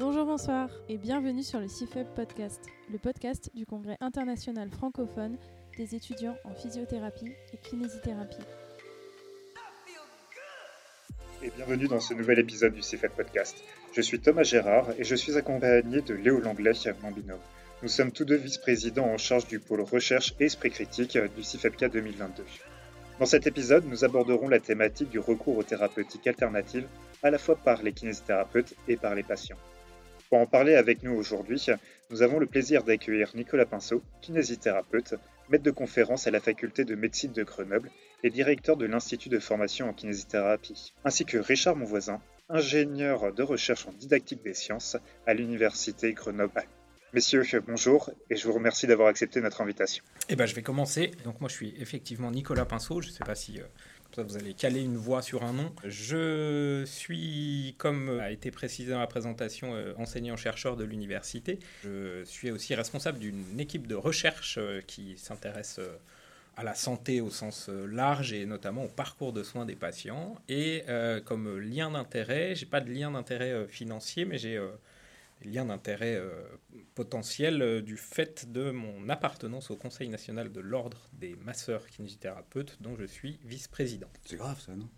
Bonjour, bonsoir et bienvenue sur le CIFEB Podcast, le podcast du Congrès international francophone des étudiants en physiothérapie et kinésithérapie. Et bienvenue dans ce nouvel épisode du CIFEB Podcast. Je suis Thomas Gérard et je suis accompagné de Léo Langlais, mon binôme. Nous sommes tous deux vice-présidents en charge du pôle recherche et esprit critique du CIFEBK 2022. Dans cet épisode, nous aborderons la thématique du recours aux thérapeutiques alternatives à la fois par les kinésithérapeutes et par les patients. Pour en parler avec nous aujourd'hui, nous avons le plaisir d'accueillir Nicolas Pinceau, kinésithérapeute, maître de conférence à la faculté de médecine de Grenoble et directeur de l'Institut de formation en kinésithérapie, ainsi que Richard Monvoisin, ingénieur de recherche en didactique des sciences à l'Université Grenoble. Messieurs, bonjour et je vous remercie d'avoir accepté notre invitation. Eh ben, je vais commencer. Donc moi, je suis effectivement Nicolas Pinceau. Je ne sais pas si euh, vous allez caler une voix sur un nom. Je suis, comme a été précisé dans la présentation, euh, enseignant-chercheur de l'université. Je suis aussi responsable d'une équipe de recherche euh, qui s'intéresse euh, à la santé au sens large et notamment au parcours de soins des patients. Et comme lien d'intérêt, j'ai pas de lien d'intérêt financier, mais j'ai lien d'intérêt euh, potentiel euh, du fait de mon appartenance au Conseil national de l'ordre des masseurs kinésithérapeutes, dont je suis vice-président. C'est grave ça, non?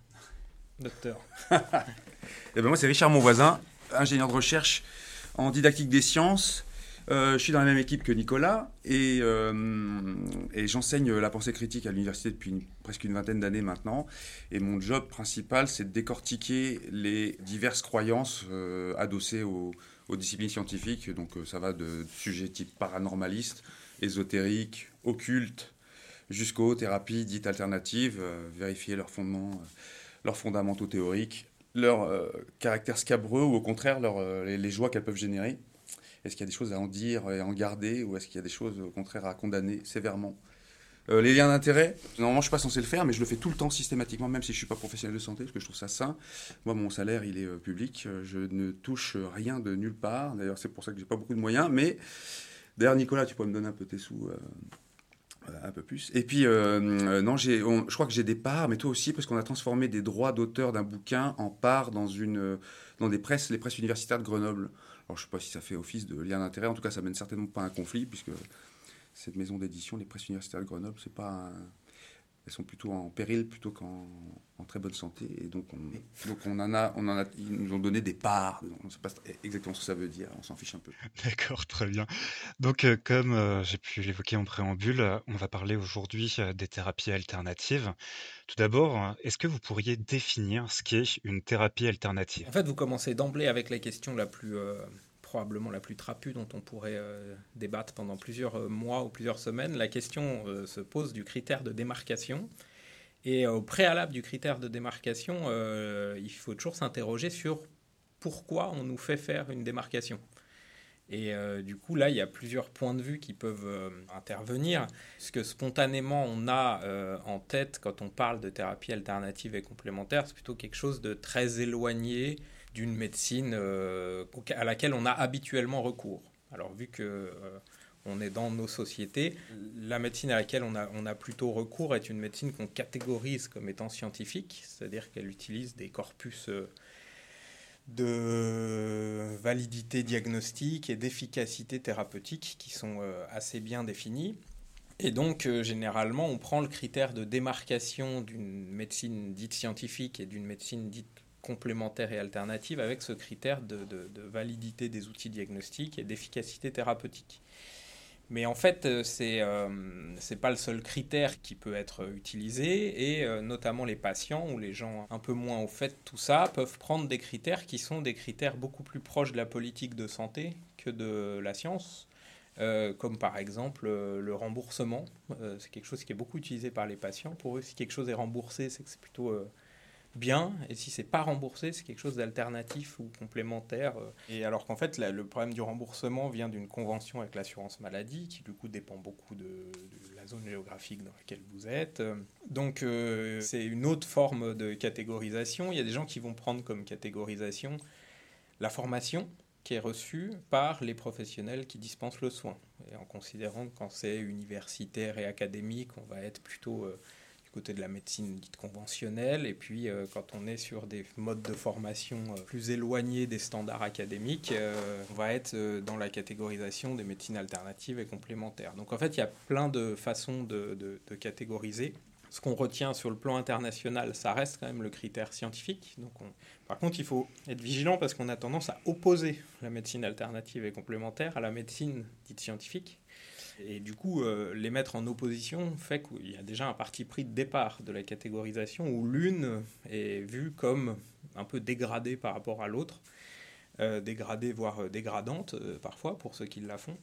Docteur. Eh ben moi, c'est Richard Monvoisin, ingénieur de recherche en didactique des sciences. Euh, je suis dans la même équipe que Nicolas et, et j'enseigne la pensée critique à l'université depuis presque une vingtaine d'années maintenant. Et mon job principal, c'est de décortiquer les diverses croyances adossées au, aux disciplines scientifiques. Donc euh, ça va de sujets type paranormaliste, ésotérique, occulte, jusqu'aux thérapies dites alternatives, euh, vérifier leurs fondements, euh, leurs fondamentaux théoriques, leur caractère scabreux ou au contraire leur, les, joies qu'elles peuvent générer. Est-ce qu'il y a des choses à en dire et à en garder ou est-ce qu'il y a des choses au contraire à condamner sévèrement euh, les liens d'intérêt, normalement je suis pas censé le faire, mais je le fais tout le temps systématiquement, même si je suis pas professionnel de santé, parce que je trouve ça sain. Moi, mon salaire, il est euh, public, euh, je ne touche rien de nulle part. D'ailleurs, c'est pour ça que j'ai pas beaucoup de moyens. Mais d'ailleurs, Nicolas, tu pourrais me donner un peu tes sous. un peu plus. Et puis, non, j'ai, je crois que j'ai des parts, mais toi aussi, parce qu'on a transformé des droits d'auteur d'un bouquin en parts dans, une, dans des presses, les presses universitaires de Grenoble. Alors, je ne sais pas si ça fait office de lien d'intérêt. En tout cas, ça mène certainement pas à un conflit, puisque cette maison d'édition, les presses universitaires de Grenoble, c'est pas elles sont plutôt en péril plutôt qu'en très bonne santé. Et donc, on, donc on en a, on en a, ils nous ont donné des parts. On ne sait pas exactement ce que ça veut dire. On s'en fiche un peu. D'accord, très bien. Donc, euh, comme euh, j'ai pu l'évoquer en préambule, euh, on va parler aujourd'hui des thérapies alternatives. Tout d'abord, est-ce que vous pourriez définir ce qu'est une thérapie alternative? En fait, vous commencez d'emblée avec la question la plus probablement la plus trapue dont on pourrait euh, débattre pendant plusieurs euh, mois ou plusieurs semaines. La question euh, se pose du critère de démarcation. Et au préalable du critère de démarcation, il faut toujours s'interroger sur pourquoi on nous fait faire une démarcation. Et du coup, là, il y a plusieurs points de vue qui peuvent intervenir. Ce que spontanément on a en tête quand on parle de thérapie alternative et complémentaire, c'est plutôt quelque chose de très éloigné d'une médecine euh, à laquelle on a habituellement recours. Alors vu que euh, on est dans nos sociétés, la médecine à laquelle on a, on a plutôt recours est une médecine qu'on catégorise comme étant scientifique, c'est-à-dire qu'elle utilise des corpus euh, de validité diagnostique et d'efficacité thérapeutique qui sont assez bien définis. Et donc, généralement, on prend le critère de démarcation d'une médecine dite scientifique et d'une médecine dite complémentaire et alternative avec ce critère de, validité des outils diagnostiques et d'efficacité thérapeutique. Mais en fait, euh, ce n'est euh, pas le seul critère qui peut être utilisé, et euh, notamment les patients ou les gens un peu moins au fait de tout ça peuvent prendre des critères qui sont des critères beaucoup plus proches de la politique de santé que de la science, comme par exemple le remboursement. c'est quelque chose qui est beaucoup utilisé par les patients. Pour eux, si quelque chose est remboursé, c'est que c'est plutôt bien, et si c'est pas remboursé, c'est quelque chose d'alternatif ou complémentaire. Euh. Et alors qu'en fait, le problème du remboursement vient d'une convention avec l'assurance maladie, qui du coup dépend beaucoup de, la zone géographique dans laquelle vous êtes. Donc euh, c'est une autre forme de catégorisation. Il y a des gens qui vont prendre comme catégorisation la formation qui est reçue par les professionnels qui dispensent le soin. Et en considérant que quand c'est universitaire et académique, on va être plutôt... Euh, côté de la médecine dite conventionnelle, et puis euh, quand on est sur des modes de formation euh, plus éloignés des standards académiques, euh, on va être dans la catégorisation des médecines alternatives et complémentaires. Donc en fait, il y a plein de façons de, de catégoriser. Ce qu'on retient sur le plan international, ça reste quand même le critère scientifique. Donc on... Par contre, il faut être vigilant parce qu'on a tendance à opposer la médecine alternative et complémentaire à la médecine dite scientifique. Et du coup, euh, les mettre en opposition fait qu'il y a déjà un parti pris de départ de la catégorisation où l'une est vue comme un peu dégradée par rapport à l'autre, euh, dégradée voire euh, dégradante parfois pour ceux qui la font.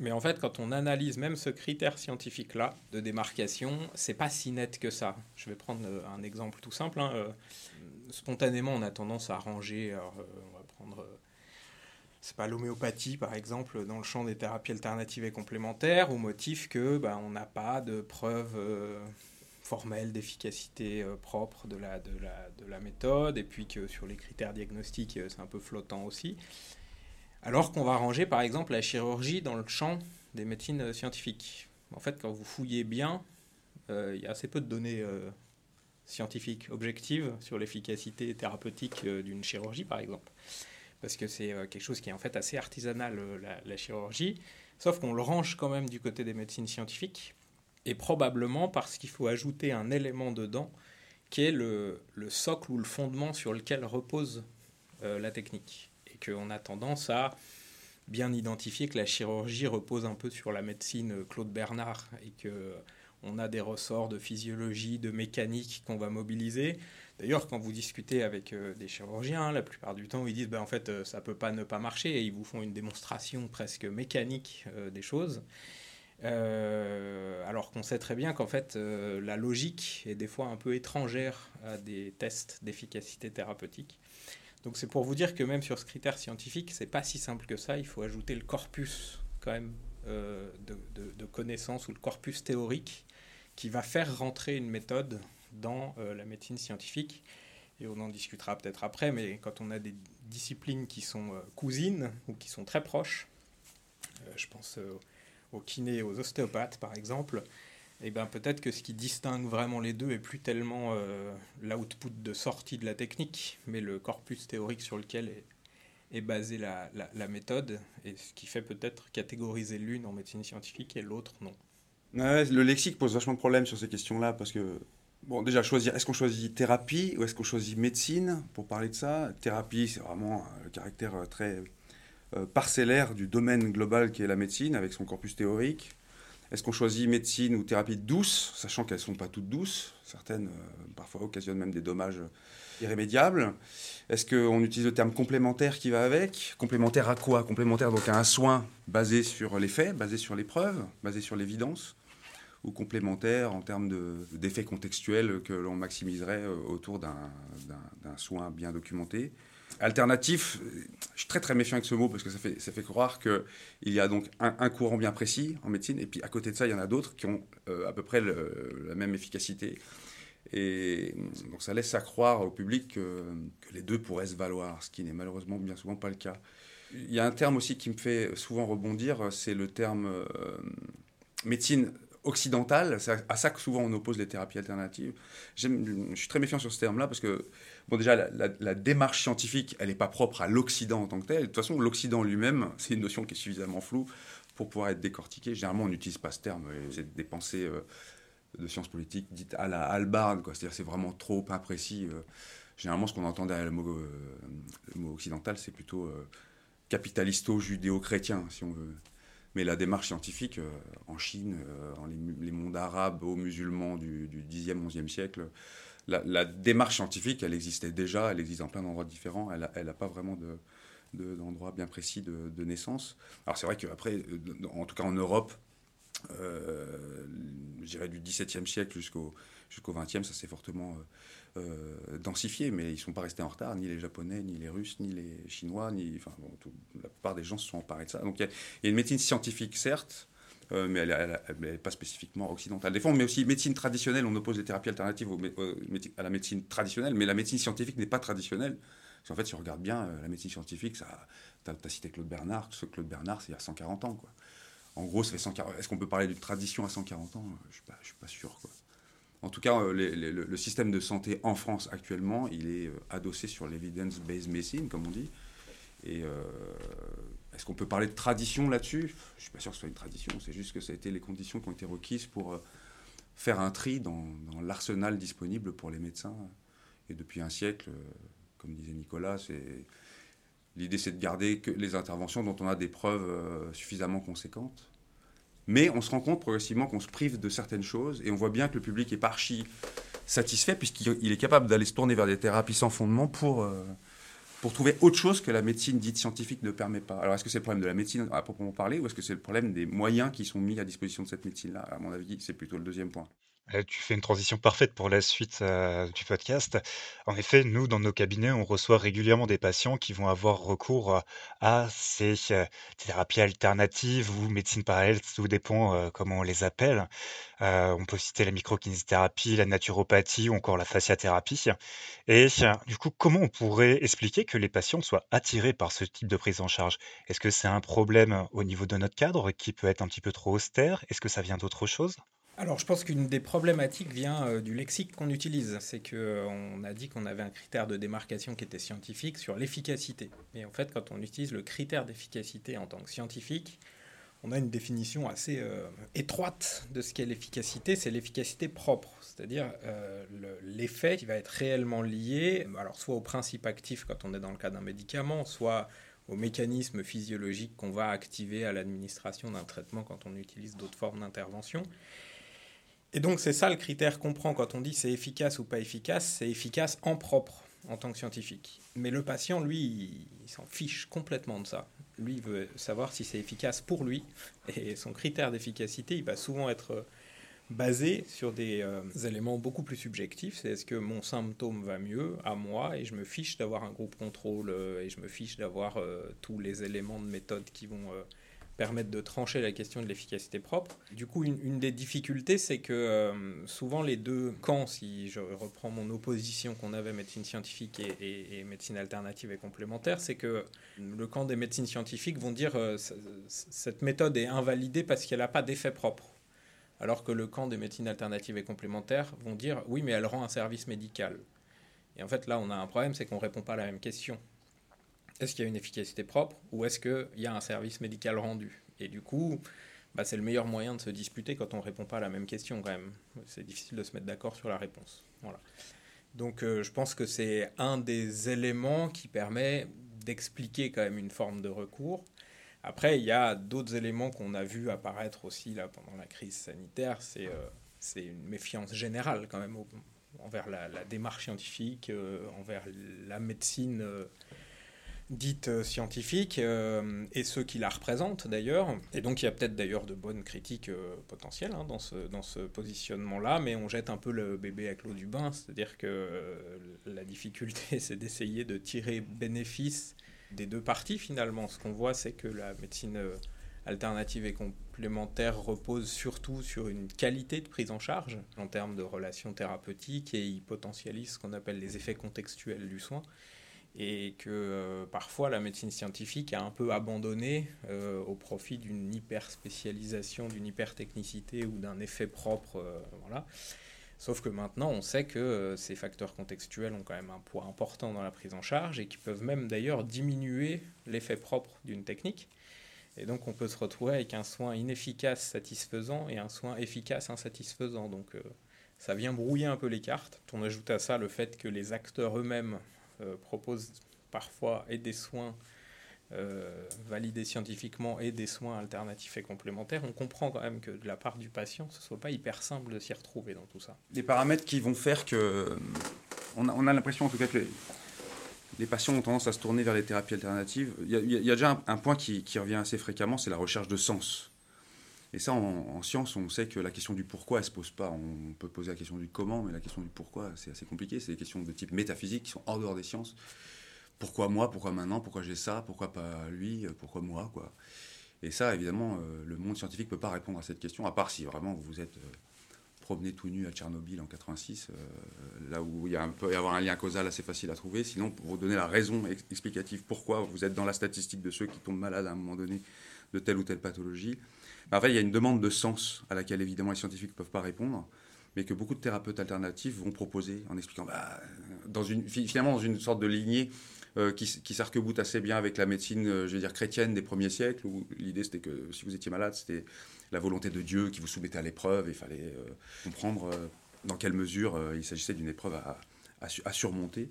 Mais en fait, quand on analyse même ce critère scientifique-là de démarcation, c'est pas si net que ça. Je vais prendre un exemple tout simple. Hein. Spontanément, on a tendance à ranger. on va prendre c'est pas l'homéopathie, par exemple, dans le champ des thérapies alternatives et complémentaires, au motif que bah, on n'a pas de preuves euh, formelles d'efficacité euh, propre de la, de, la, de la méthode, et puis que sur les critères diagnostiques, euh, c'est un peu flottant aussi. Alors qu'on va ranger, par exemple, la chirurgie dans le champ des médecines scientifiques. En fait, quand vous fouillez bien, il y a assez peu de données scientifiques objectives sur l'efficacité thérapeutique d'une chirurgie, par exemple parce que c'est euh, quelque chose qui est en fait assez artisanal, euh, la, chirurgie, sauf qu'on le range quand même du côté des médecines scientifiques, et probablement parce qu'il faut ajouter un élément dedans qui est le, socle ou le fondement sur lequel repose euh, la technique, et qu'on a tendance à bien identifier que la chirurgie repose un peu sur la médecine Claude Bernard, et que on a des ressorts de physiologie, de mécanique qu'on va mobiliser, D'ailleurs, quand vous discutez avec euh, des chirurgiens, la plupart du temps, ils disent ben, en fait, euh, ça peut pas ne pas marcher et ils vous font une démonstration presque mécanique euh, des choses. alors qu'on sait très bien qu'en fait, la logique est des fois un peu étrangère à des tests d'efficacité thérapeutique. Donc c'est pour vous dire que même sur ce critère scientifique, c'est pas si simple que ça. Il faut ajouter le corpus quand même de connaissances ou le corpus théorique qui va faire rentrer une méthode dans euh, la médecine scientifique. Et on en discutera peut-être après, mais quand on a des disciplines qui sont euh, cousines ou qui sont très proches, euh, je pense aux kinés et aux ostéopathes par exemple, et eh ben peut-être que ce qui distingue vraiment les deux est plus tellement l'output de sortie de la technique, mais le corpus théorique sur lequel est, basée la, méthode, et ce qui fait peut-être catégoriser l'une en médecine scientifique et l'autre non. le lexique pose vachement de problèmes sur ces questions-là, parce que Bon, déjà, choisir, est-ce qu'on choisit thérapie ou est-ce qu'on choisit médecine pour parler de ça? Thérapie, c'est vraiment euh, le caractère euh, très euh, parcellaire du domaine global qui est la médecine, avec son corpus théorique. Est-ce qu'on choisit médecine ou thérapie douce, sachant qu'elles ne sont pas toutes douces? Certaines, parfois, occasionnent même des dommages irrémédiables. Est-ce qu'on utilise le terme complémentaire qui va avec? Complémentaire à quoi? Complémentaire donc à un soin basé sur les faits, basé sur les preuves, basé sur l'évidence ou complémentaires en termes d'effets contextuels que l'on maximiserait euh, autour d'un soin bien documenté. Alternatif, je suis très très méfiant avec ce mot parce que ça fait, ça fait croire qu'il y a donc un, courant bien précis en médecine et puis à côté de ça, il y en a d'autres qui ont euh, à peu près la même efficacité. Et donc ça laisse à croire au public que, les deux pourraient se valoir, ce qui n'est malheureusement bien souvent pas le cas. Il y a un terme aussi qui me fait souvent rebondir, c'est le terme euh, médecine occidentale. C'est à ça que souvent on oppose les thérapies alternatives. Je suis très méfiant sur ce terme-là parce que, bon, déjà, la, démarche scientifique, elle n'est pas propre à l'Occident en tant que tel. De toute façon, l'Occident lui-même, c'est une notion qui est suffisamment floue pour pouvoir être décortiquée. Généralement, on n'utilise pas ce terme. C'est des pensées euh, de sciences politiques dites à la Halbarde, quoi. C'est-à-dire, c'est vraiment trop imprécis. Euh. généralement, ce qu'on entend derrière le mot, euh, le mot occidental, c'est plutôt capitalisto-judéo-chrétien, si on veut. Mais la démarche scientifique euh, en Chine, euh, dans les, mondes arabes, aux musulmans du, 10e, 11e siècle, la, démarche scientifique, elle existait déjà, elle existe en plein d'endroits différents, elle n'a pas vraiment de, d'endroit bien précis de, naissance. Alors c'est vrai qu'après, euh, en tout cas en Europe, je dirais du 17e siècle jusqu'au 20e, ça s'est fortement euh, densifié, mais ils ne sont pas restés en retard, ni les Japonais, ni les Russes, ni les Chinois, ni, enfin, la plupart des gens se sont emparés de ça. Donc il y, a une médecine scientifique, certes, euh, mais elle n'est pas spécifiquement occidentale. Des fois, met aussi médecine traditionnelle, on oppose les thérapies alternatives à la médecine traditionnelle, mais la médecine scientifique n'est pas traditionnelle. Parce qu'en fait, si on regarde bien, euh, la médecine scientifique, tu as, cité Claude Bernard, ce Claude Bernard, c'est il y a 140 ans. Quoi. En gros, ça fait 140, est-ce qu'on peut parler d'une tradition à 140 ans? Je ne suis, pas sûr. En tout cas, le, système de santé en France actuellement, il est adossé sur l'evidence-based medicine, comme on dit. Et est-ce qu'on peut parler de tradition là-dessus? Je ne suis pas sûr que ce soit une tradition, c'est juste que ça a été les conditions qui ont été requises pour faire un tri dans, l'arsenal disponible pour les médecins. Et depuis un siècle, comme disait Nicolas, l'idée c'est de garder que les interventions dont on a des preuves suffisamment conséquentes mais on se rend compte progressivement qu'on se prive de certaines choses et on voit bien que le public est pas archi satisfait puisqu'il est capable d'aller se tourner vers des thérapies sans fondement pour, euh, pour trouver autre chose que la médecine dite scientifique ne permet pas. Alors est-ce que c'est le problème de la médecine à proprement parler ou est-ce que c'est le problème des moyens qui sont mis à disposition de cette médecine-là? À mon avis, c'est plutôt le deuxième point. Euh, tu fais une transition parfaite pour la suite euh, du podcast. En effet, nous, dans nos cabinets, on reçoit régulièrement des patients qui vont avoir recours à ces euh, thérapies alternatives ou médecine parallèle, tout dépend comment on les appelle. on peut citer la microkinésithérapie, la naturopathie ou encore la fasciathérapie. Et du coup, comment on pourrait expliquer que les patients soient attirés par ce type de prise en charge? Est-ce que c'est un problème au niveau de notre cadre qui peut être un petit peu trop austère? Est-ce que ça vient d'autre chose? Alors, je pense qu'une des problématiques vient euh, du lexique qu'on utilise. C'est qu'on euh, a dit qu'on avait un critère de démarcation qui était scientifique sur l'efficacité. Et en fait, quand on utilise le critère d'efficacité en tant que scientifique, on a une définition assez euh, étroite de ce qu'est l'efficacité. C'est l'efficacité propre, c'est-à-dire l'effet qui va être réellement lié, alors soit au principe actif quand on est dans le cas d'un médicament, soit au mécanisme physiologique qu'on va activer à l'administration d'un traitement quand on utilise d'autres formes d'intervention. Et donc c'est ça le critère qu'on prend quand on dit c'est efficace ou pas efficace, c'est efficace en propre en tant que scientifique. Mais le patient, lui, il s'en fiche complètement de ça. Lui, il veut savoir si c'est efficace pour lui. Et son critère d'efficacité, il va souvent être basé sur des euh, éléments beaucoup plus subjectifs. C'est est-ce que mon symptôme va mieux à moi et je me fiche d'avoir un groupe contrôle euh, et je me fiche d'avoir euh, tous les éléments de méthode qui vont permettre de trancher la question de l'efficacité propre. Du coup, une, des difficultés, c'est que euh, souvent les deux camps, si je reprends mon opposition qu'on avait médecine scientifique et, médecine alternative et complémentaire, c'est que le camp des médecines scientifiques vont dire euh, cette méthode est invalidée parce qu'elle n'a pas d'effet propre. Alors que le camp des médecines alternatives et complémentaires vont dire oui, mais elle rend un service médical. Et en fait, là, on a un problème, c'est qu'on ne répond pas à la même question est-ce qu'il y a une efficacité propre ou est-ce qu'il y a un service médical rendu? Et du coup, bah, c'est le meilleur moyen de se disputer quand on ne répond pas à la même question quand même. C'est difficile de se mettre d'accord sur la réponse. Voilà. Donc euh, je pense que c'est un des éléments qui permet d'expliquer quand même une forme de recours. Après, il y a d'autres éléments qu'on a vu apparaître aussi là pendant la crise sanitaire. C'est euh, une méfiance générale quand même envers la, démarche scientifique, euh, envers la médecine dite euh, scientifique euh, et ceux qui la représentent d'ailleurs. Et donc il y a peut-être d'ailleurs de bonnes critiques euh, potentielles hein, dans ce, dans ce positionnement-là, mais on jette un peu le bébé à l'eau du bain, c'est-à-dire que la difficulté c'est d'essayer de tirer bénéfice des deux parties finalement. Ce qu'on voit c'est que la médecine alternative et complémentaire repose surtout sur une qualité de prise en charge en termes de relations thérapeutiques et il potentialise ce qu'on appelle les effets contextuels du soin et que euh, parfois la médecine scientifique a un peu abandonné euh, au profit d'une hyper spécialisation, d'une hyper technicité ou d'un effet propre. Euh, voilà. Sauf que maintenant, on sait que ces facteurs contextuels ont quand même un poids important dans la prise en charge et qui peuvent même d'ailleurs diminuer l'effet propre d'une technique. Et donc on peut se retrouver avec un soin inefficace satisfaisant et un soin efficace insatisfaisant. Donc ça vient brouiller un peu les cartes. On ajoute à ça le fait que les acteurs eux-mêmes propose parfois et des soins euh, validés scientifiquement et des soins alternatifs et complémentaires, on comprend quand même que de la part du patient, ce ne soit pas hyper simple de s'y retrouver dans tout ça. Les paramètres qui vont faire que... On a, on a l'impression en tout cas que les, patients ont tendance à se tourner vers les thérapies alternatives. Il y a, déjà un, point qui, revient assez fréquemment, c'est la recherche de sens. Et ça, en, science, on sait que la question du pourquoi, elle se pose pas. On peut poser la question du comment, mais la question du pourquoi, c'est assez compliqué. C'est des questions de type métaphysique qui sont hors dehors des sciences. Pourquoi moi Pourquoi maintenant Pourquoi j'ai ça Pourquoi pas lui Pourquoi moi Et ça, évidemment, euh, le monde scientifique peut pas répondre à cette question, à part si vraiment vous êtes euh, promené tout nu à Tchernobyl en 86, euh, là où il peut y avoir un lien causal assez facile à trouver. Sinon, pour vous donner la raison explicative pourquoi vous êtes dans la statistique de ceux qui tombent malades à un moment donné de telle ou telle pathologie, en fait, il y a une demande de sens à laquelle évidemment les scientifiques ne peuvent pas répondre. mais que beaucoup de thérapeutes alternatifs vont proposer en expliquant, bah, finalement dans une sorte de lignée euh, qui, qui s'arc-boute assez bien avec la médecine, euh, je veux dire, chrétienne des premiers siècles, où l'idée c'était que si vous étiez malade, c'était la volonté de Dieu qui vous soumettait à l'épreuve, il fallait euh, comprendre dans quelle mesure il s'agissait d'une épreuve à, surmonter,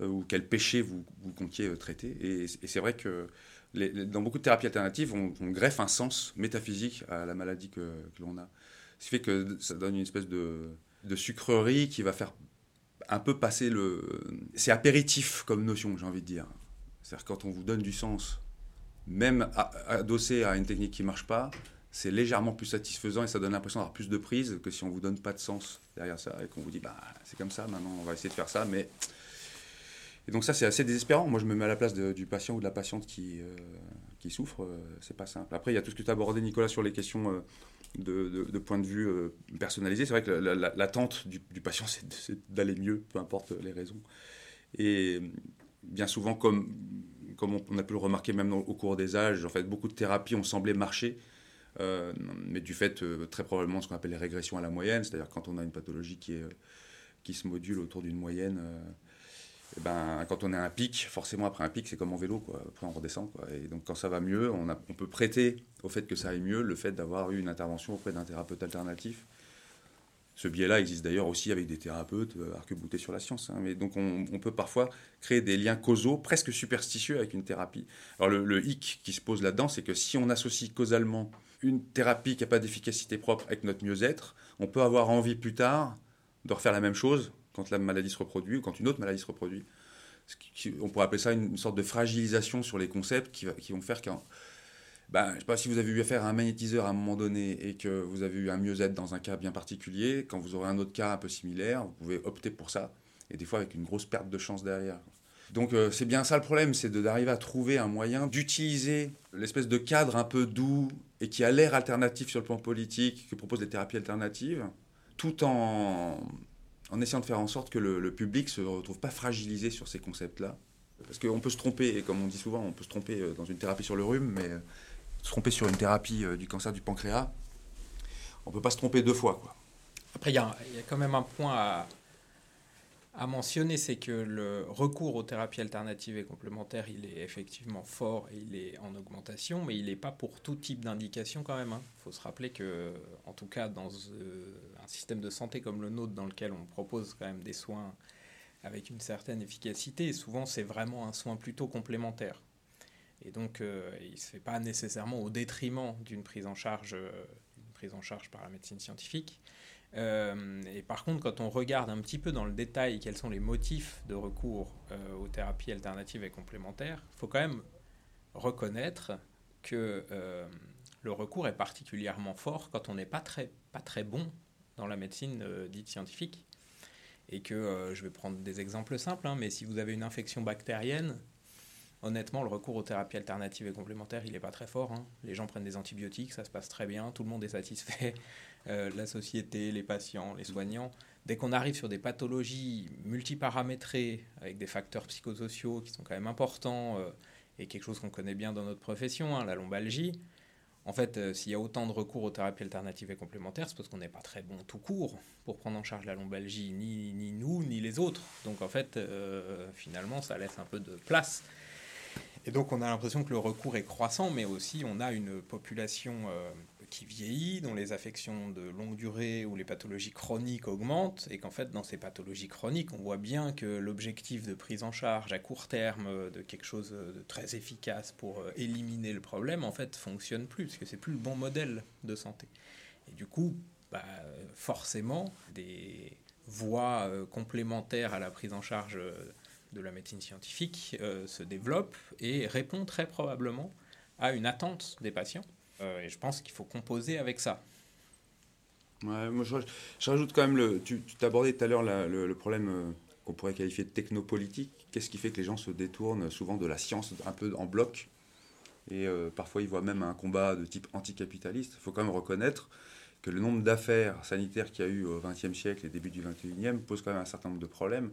ou quel péché vous comptiez traiter. Et, c'est vrai que dans beaucoup de thérapies alternatives, on, greffe un sens métaphysique à la maladie que, l'on a. Ce qui fait que ça donne une espèce de, de sucrerie qui va faire un peu passer le. C'est apéritif comme notion, j'ai envie de dire. C'est-à-dire quand on vous donne du sens, même adossé à une technique qui ne marche pas, c'est légèrement plus satisfaisant et ça donne l'impression d'avoir plus de prise que si on vous donne pas de sens derrière ça et qu'on vous dit bah c'est comme ça maintenant on va essayer de faire ça mais donc ça c'est assez désespérant moi je me mets à la place du patient ou de la patiente qui euh, qui souffre euh, c'est pas simple après il y a tout ce que tu as abordé Nicolas sur les questions euh, de, point de vue euh, personnalisé. C'est vrai que l'attente du, patient, c'est d'aller mieux, peu importe les raisons. Et bien souvent, comme, comme on, a pu le remarquer même au cours des âges, en fait, beaucoup de thérapies ont semblé marcher, mais du fait, très probablement, ce qu'on appelle les régressions à la moyenne, c'est-à-dire quand on a une pathologie qui, est, qui se module autour d'une moyenne eh ben, quand on a un pic, forcément après un pic, c'est comme en vélo, quoi. après on redescend. Quoi. Et donc quand ça va mieux, on, on, peut prêter au fait que ça aille mieux le fait d'avoir eu une intervention auprès d'un thérapeute alternatif. Ce biais-là existe d'ailleurs aussi avec des thérapeutes euh, arc-boutés sur la science. Hein. Mais donc on, peut parfois créer des liens causaux presque superstitieux avec une thérapie. Alors le, le hic qui se pose là-dedans, c'est que si on associe causalement une thérapie qui n'a pas d'efficacité propre avec notre mieux-être, on peut avoir envie plus tard de refaire la même chose quand la maladie se reproduit ou quand une autre maladie se reproduit. On pourrait appeler ça une, sorte de fragilisation sur les concepts qui, vont faire qu'un. Ben, je ne sais pas si vous avez eu affaire à un magnétiseur à un moment donné et que vous avez eu un mieux-être dans un cas bien particulier, quand vous aurez un autre cas un peu similaire, vous pouvez opter pour ça. Et des fois avec une grosse perte de chance derrière. Donc euh, c'est bien ça le problème, c'est d'arriver à trouver un moyen d'utiliser l'espèce de cadre un peu doux et qui a l'air alternatif sur le plan politique, que proposent les thérapies alternatives, tout en en essayant de faire en sorte que le, public se retrouve pas fragilisé sur ces concepts-là. Parce qu'on peut se tromper, et comme on dit souvent, on peut se tromper euh, dans une thérapie sur le rhume, mais euh, se tromper sur une thérapie euh, du cancer du pancréas, on ne peut pas se tromper deux fois. Quoi. Après, il y, a quand même un point à, mentionner, c'est que le recours aux thérapies alternatives et complémentaires, il est effectivement fort et il est en augmentation, mais il n'est pas pour tout type d'indication quand même. Il hein. faut se rappeler que, en tout cas, dans euh, système de santé comme le nôtre, dans lequel on propose quand même des soins avec une certaine efficacité, souvent c'est vraiment un soin plutôt complémentaire. Et donc, il ne se fait pas nécessairement au détriment d'une prise en charge, euh, prise en charge par la médecine scientifique. Euh, et par contre, quand on regarde un petit peu dans le détail quels sont les motifs de recours euh, aux thérapies alternatives et complémentaires, il faut quand même reconnaître que le recours est particulièrement fort quand on n'est pas très, pas très bon dans la médecine dite scientifique. Et que je vais prendre des exemples simples, hein, mais si vous avez une infection bactérienne, honnêtement, le recours aux thérapies alternatives et complémentaires, il n'est pas très fort. Hein. Les gens prennent des antibiotiques, ça se passe très bien, tout le monde est satisfait. Euh, la société, les patients, les soignants. Dès qu'on arrive sur des pathologies multiparamétrées, avec des facteurs psychosociaux qui sont quand même importants, euh, et quelque chose qu'on connaît bien dans notre profession, hein, la lombalgie, en fait, euh, s'il y a autant de recours aux thérapies alternatives et complémentaires, c'est parce qu'on n'est pas très bon tout court pour prendre en charge la lombalgie, ni, ni nous, ni les autres. Donc en fait, finalement, ça laisse un peu de place. Et donc on a l'impression que le recours est croissant, mais aussi on a une population qui vieillit, dont les affections de longue durée ou les pathologies chroniques augmentent, et qu'en fait, dans ces pathologies chroniques, on voit bien que l'objectif de prise en charge à court terme de quelque chose de très efficace pour euh, éliminer le problème, en fait, fonctionne plus, parce que c'est plus le bon modèle de santé. Et du coup, bah, forcément, des voies euh, complémentaires à la prise en charge euh, de la médecine scientifique se développent et répondent très probablement à une attente des patients euh, et je pense qu'il faut composer avec ça. Moi je, rajoute quand même, le, tu, abordé tout à l'heure le, problème euh, qu'on pourrait qualifier de technopolitique. Qu'est-ce qui fait que les gens se détournent souvent de la science un peu en bloc? Et euh, parfois ils voient même un combat de type anticapitaliste. Il faut quand même reconnaître que le nombre d'affaires sanitaires qu'il y a eu au XXe siècle et début du XXIe pose quand même un certain nombre de problèmes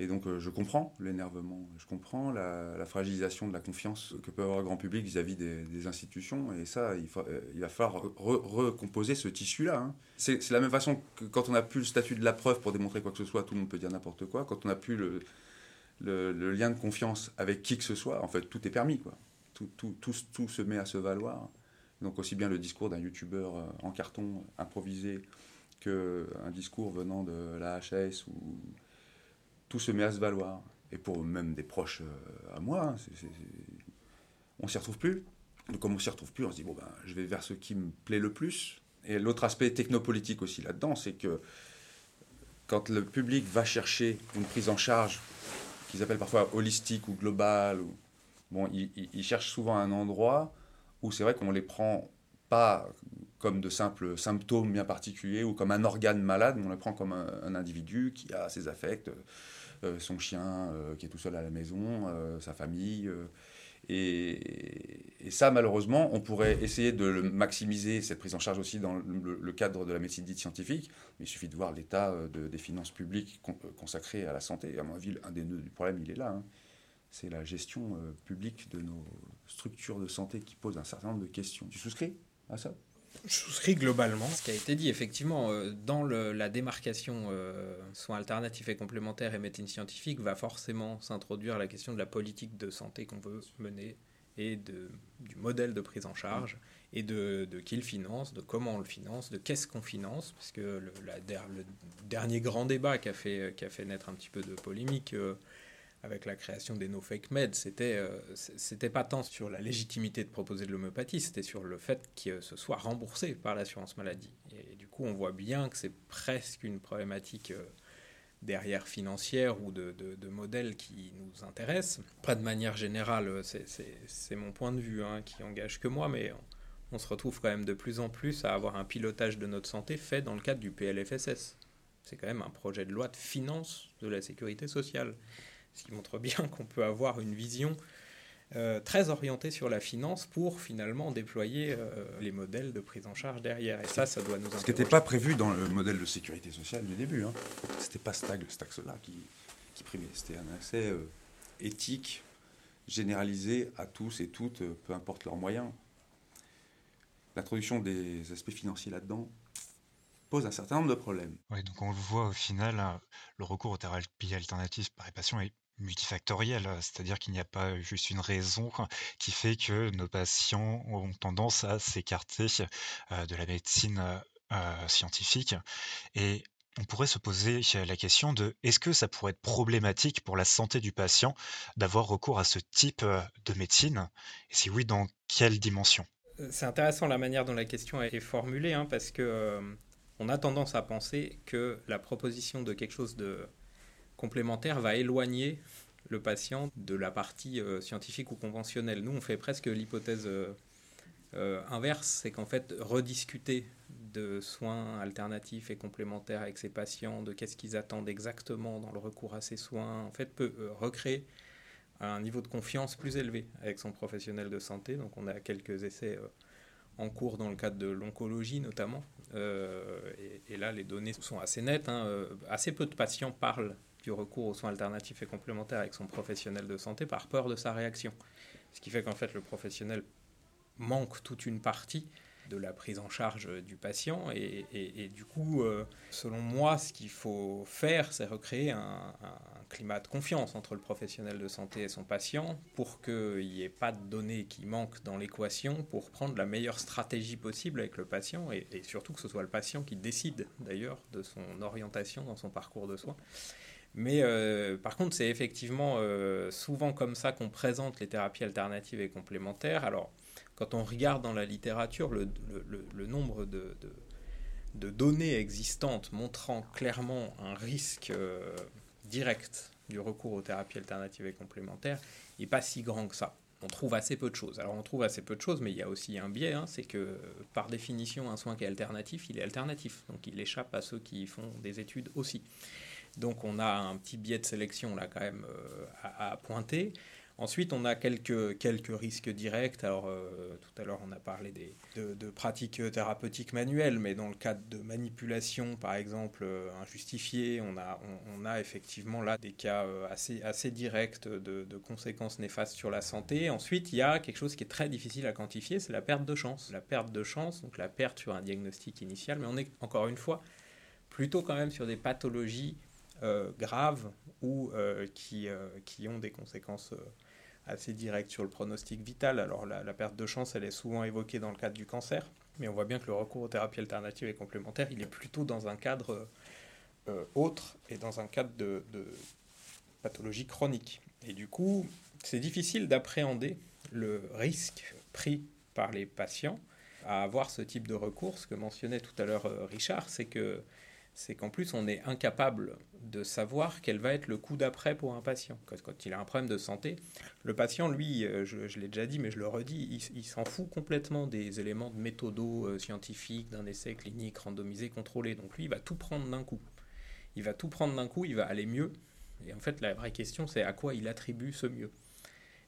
Et donc je comprends l'énervement, je comprends la, fragilisation de la confiance que peut avoir le grand public vis-à-vis des, institutions. Et ça, il, il va falloir recomposer ce tissu-là. Hein. C'est la même façon que quand on n'a plus le statut de la preuve pour démontrer quoi que ce soit, tout le monde peut dire n'importe quoi. Quand on n'a plus le, lien de confiance avec qui que ce soit, en fait, tout est permis. Quoi. Tout, tout, tout, tout se met à se valoir. Donc aussi bien le discours d'un youtubeur euh, en carton improvisé qu'un discours venant de la HS ou tout se met à se valoir. Et pour même des proches euh, à moi, on hein, on s'y retrouve plus. Donc comme on s'y retrouve plus, on se dit bon ben je vais vers ce qui me plaît le plus. Et l'autre aspect technopolitique aussi là-dedans, c'est que quand le public va chercher une prise en charge qu'ils appellent parfois holistique ou globale, bon, ils, cherchent souvent un endroit où c'est vrai qu'on les prend pas comme de simples symptômes bien particuliers ou comme un organe malade, mais on les prend comme un, individu qui a ses affects, son chien euh, qui est tout seul à la maison, euh, sa famille. Et, ça, malheureusement, on pourrait essayer de le maximiser, cette prise en charge aussi dans le, cadre de la médecine dite scientifique, mais il suffit de voir l'état des finances publiques consacrées à la santé. À mon avis, un des nœuds du problème, il est là. Hein. C'est la gestion publique de nos structures de santé qui pose un certain nombre de questions. Tu souscris à ça? Je souscris globalement ce qui a été dit. Effectivement, euh, dans la démarcation euh, soins alternatifs et complémentaires et médecine scientifique, va forcément s'introduire la question de la politique de santé qu'on veut mener et de, du modèle de prise en charge et de, qui le finance, de comment on le finance, de qu'est-ce qu'on finance. Parce que le, le, dernier grand débat qui a, fait, qui a fait naître un petit peu de polémique. Euh, avec la création des no fake meds, c'était euh, c'était pas tant sur la légitimité de proposer de l'homéopathie, c'était sur le fait que ce soit remboursé par l'assurance maladie. Et, du coup, on voit bien que c'est presque une problématique euh, derrière financière ou de, de, modèle qui nous intéresse. Pas de manière générale, c'est mon point de vue hein, qui engage que moi, mais on, on se retrouve quand même de plus en plus à avoir un pilotage de notre santé fait dans le cadre du PLFSS. C'est quand même un projet de loi de finance de la sécurité sociale ce qui montre bien qu'on peut avoir une vision euh, très orientée sur la finance pour finalement déployer euh, les modèles de prise en charge derrière. Et ça, ça doit nous Ce qui n'était pas prévu dans le modèle de sécurité sociale du début. Hein. C'était pas cet axe-là qui, qui primait. C'était un accès euh, éthique généralisé à tous et toutes, peu importe leurs moyens. L'introduction des aspects financiers là-dedans, pose un certain nombre de problèmes. Oui, donc on le voit au final, le recours aux thérapies alternatives par les patients est multifactoriel, c'est-à-dire qu'il n'y a pas juste une raison qui fait que nos patients ont tendance à s'écarter de la médecine scientifique. Et on pourrait se poser la question de est-ce que ça pourrait être problématique pour la santé du patient d'avoir recours à ce type de médecine? Et si oui, dans quelle dimension? C'est intéressant la manière dont la question est formulée, hein, parce que on a tendance à penser que la proposition de quelque chose de complémentaire va éloigner le patient de la partie euh, scientifique ou conventionnelle. Nous, on fait presque l'hypothèse euh, euh, inverse, c'est qu'en fait, rediscuter de soins alternatifs et complémentaires avec ses patients, de qu'est-ce qu'ils attendent exactement dans le recours à ces soins, en fait, peut recréer un niveau de confiance plus élevé avec son professionnel de santé. Donc, on a quelques essais en cours dans le cadre de l'oncologie notamment. et, là, les données sont assez nettes. Hein. Assez peu de patients parlent du recours aux soins alternatifs et complémentaires avec son professionnel de santé par peur de sa réaction. Ce qui fait qu'en fait le professionnel manque toute une partie de la prise en charge du patient et, du coup, euh, selon moi, ce qu'il faut faire, c'est recréer un, climat de confiance entre le professionnel de santé et son patient pour qu'il n'y ait pas de données qui manquent dans l'équation pour prendre la meilleure stratégie possible avec le patient et, et surtout que ce soit le patient qui décide d'ailleurs de son orientation dans son parcours de soins. Mais euh, par contre, c'est effectivement euh, souvent comme ça qu'on présente les thérapies alternatives et complémentaires. Alors, quand on regarde dans la littérature le, nombre de, données existantes montrant clairement un risque euh, direct du recours aux thérapies alternatives et complémentaires n'est pas si grand que ça. On trouve assez peu de choses. Alors on trouve assez peu de choses, mais il y a aussi un biais, hein, c'est que par définition, un soin qui est alternatif, il est alternatif. Donc il échappe à ceux qui font des études aussi. Donc on a un petit biais de sélection euh, à, pointer. Ensuite, on a quelques, quelques risques directs. Alors, euh, tout à l'heure, on a parlé de, pratiques thérapeutiques manuelles, mais dans le cadre de manipulation, par exemple, euh, injustifiée, on a, on, a effectivement là des cas assez, assez directs de, de, conséquences néfastes sur la santé. Ensuite, il y a quelque chose qui est très difficile à quantifier, c'est la perte de chance. La perte de chance, donc la perte sur un diagnostic initial, mais on est encore une fois plutôt quand même sur des pathologies graves ou qui, qui ont des conséquences assez direct sur le pronostic vital. Alors la, perte de chance, elle est souvent évoquée dans le cadre du cancer, mais on voit bien que le recours aux thérapies alternatives et complémentaires, il est plutôt dans un cadre euh, autre et dans un cadre de, pathologie chronique. Et du coup, c'est difficile d'appréhender le risque pris par les patients à avoir ce type de recours. Ce que mentionnait tout à l'heure euh, Richard, c'est que c'est qu'en plus, on est incapable de savoir quel va être le coup d'après pour un patient. Quand, il a un problème de santé, le patient, lui, euh, je, l'ai déjà dit, mais je le redis, il, s'en fout complètement des éléments méthodo euh, scientifiques, d'un essai clinique randomisé, contrôlé. Donc lui, il va tout prendre d'un coup. Il va tout prendre d'un coup, il va aller mieux. Et en fait, la vraie question, c'est à quoi il attribue ce mieux.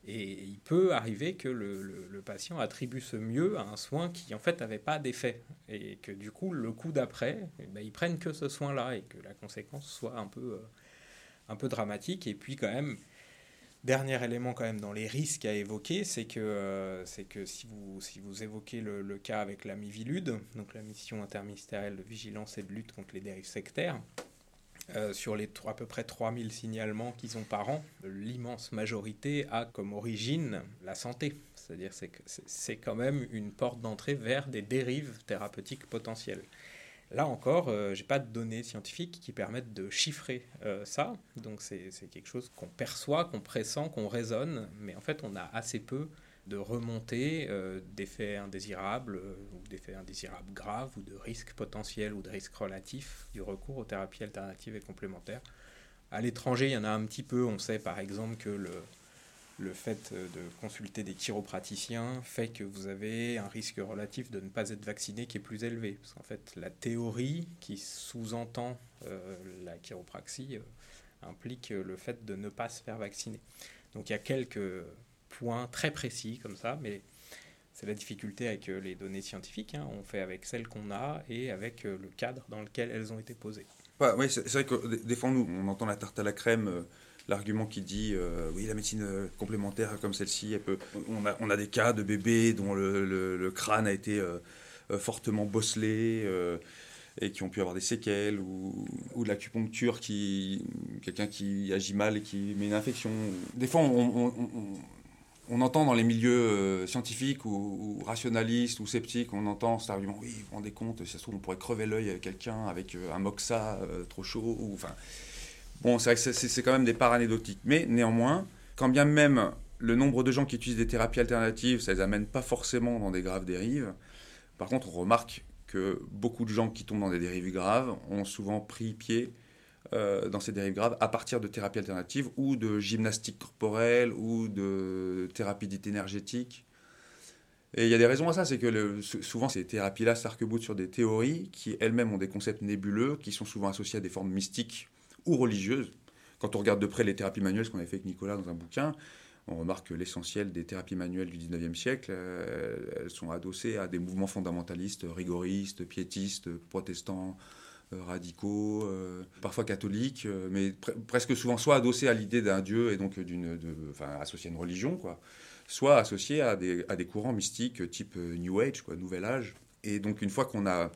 Et il peut arriver que le, patient attribue ce mieux à un soin qui en fait n'avait pas d'effet. Et que du coup, le coup d'après, eh ben, ils prennent que ce soin-là et que la conséquence soit un peu, euh, un peu dramatique. Et puis quand même, dernier élément quand même dans les risques à évoquer, c'est que, euh, que si, vous, si vous évoquez le, le cas avec la MIVILUD, donc la mission interministérielle de vigilance et de lutte contre les dérives sectaires, euh, sur les à peu près 3000 signalements qu'ils ont par an, l'immense majorité a comme origine la santé. C'est-à-dire que c'est quand même une porte d'entrée vers des dérives thérapeutiques potentielles. Là encore, euh, je n'ai pas de données scientifiques qui permettent de chiffrer euh, ça. Donc c'est quelque chose qu'on perçoit, qu'on pressent, qu'on raisonne, mais en fait on a assez peu de remontée euh, d'effets indésirables euh, ou d'effets indésirables graves ou de risques potentiels ou de risques relatifs du recours aux thérapies alternatives et complémentaires. À l'étranger, il y en a un petit peu. On sait par exemple que le, le fait de consulter des chiropraticiens fait que vous avez un risque relatif de ne pas être vacciné qui est plus élevé. Parce qu'en fait, la théorie qui sous-entend euh, la chiropraxie implique le fait de ne pas se faire vacciner. Donc il y a quelques points très précis comme ça, mais c'est la difficulté avec euh, les données scientifiques. Hein. On fait avec celles qu'on a et avec euh, le cadre dans lequel elles ont été posées. oui, c'est vrai que des fois, nous, on entend la tarte à la crème, euh, l'argument qui dit oui, la médecine complémentaire comme celle-ci, on, a, on a des cas de bébés dont le, le, crâne a été fortement bosselé et qui ont pu avoir des séquelles ou, ou de l'acupuncture qui quelqu'un qui agit mal et qui met une infection. Des fois, on entend dans les milieux euh, scientifiques ou, rationalistes ou sceptiques, on entend cet argument, oui, vous vous rendez compte, si ça se trouve, on pourrait crever l'œil avec quelqu'un avec euh, un moxa euh, trop chaud. Bon, c'est quand même des parts anecdotiques. Mais néanmoins, quand bien même le nombre de gens qui utilisent des thérapies alternatives, ça les amène pas forcément dans des graves dérives. Par contre, on remarque que beaucoup de gens qui tombent dans des dérives graves ont souvent pris pied euh, dans ces dérives graves à partir de thérapies alternatives ou de gymnastique corporelle ou de thérapie dite énergétique. Et il y a des raisons à ça, c'est que souvent ces thérapies-là s'arc-boutent sur des théories qui elles-mêmes ont des concepts nébuleux, qui sont souvent associés à des formes mystiques ou religieuses. Quand on regarde de près les thérapies manuelles, ce qu'on avait fait avec Nicolas dans un bouquin, on remarque que l'essentiel des thérapies manuelles du 19e siècle, euh, elles sont adossées à des mouvements fondamentalistes, rigoristes, piétistes, protestants, radicaux, euh, parfois catholiques, euh, mais presque souvent soit adossés à l'idée d'un dieu et donc d'une, enfin, associés à une religion, quoi, soit associés à des, courants mystiques type New Age, quoi, Nouvel Âge. Et donc une fois qu'on a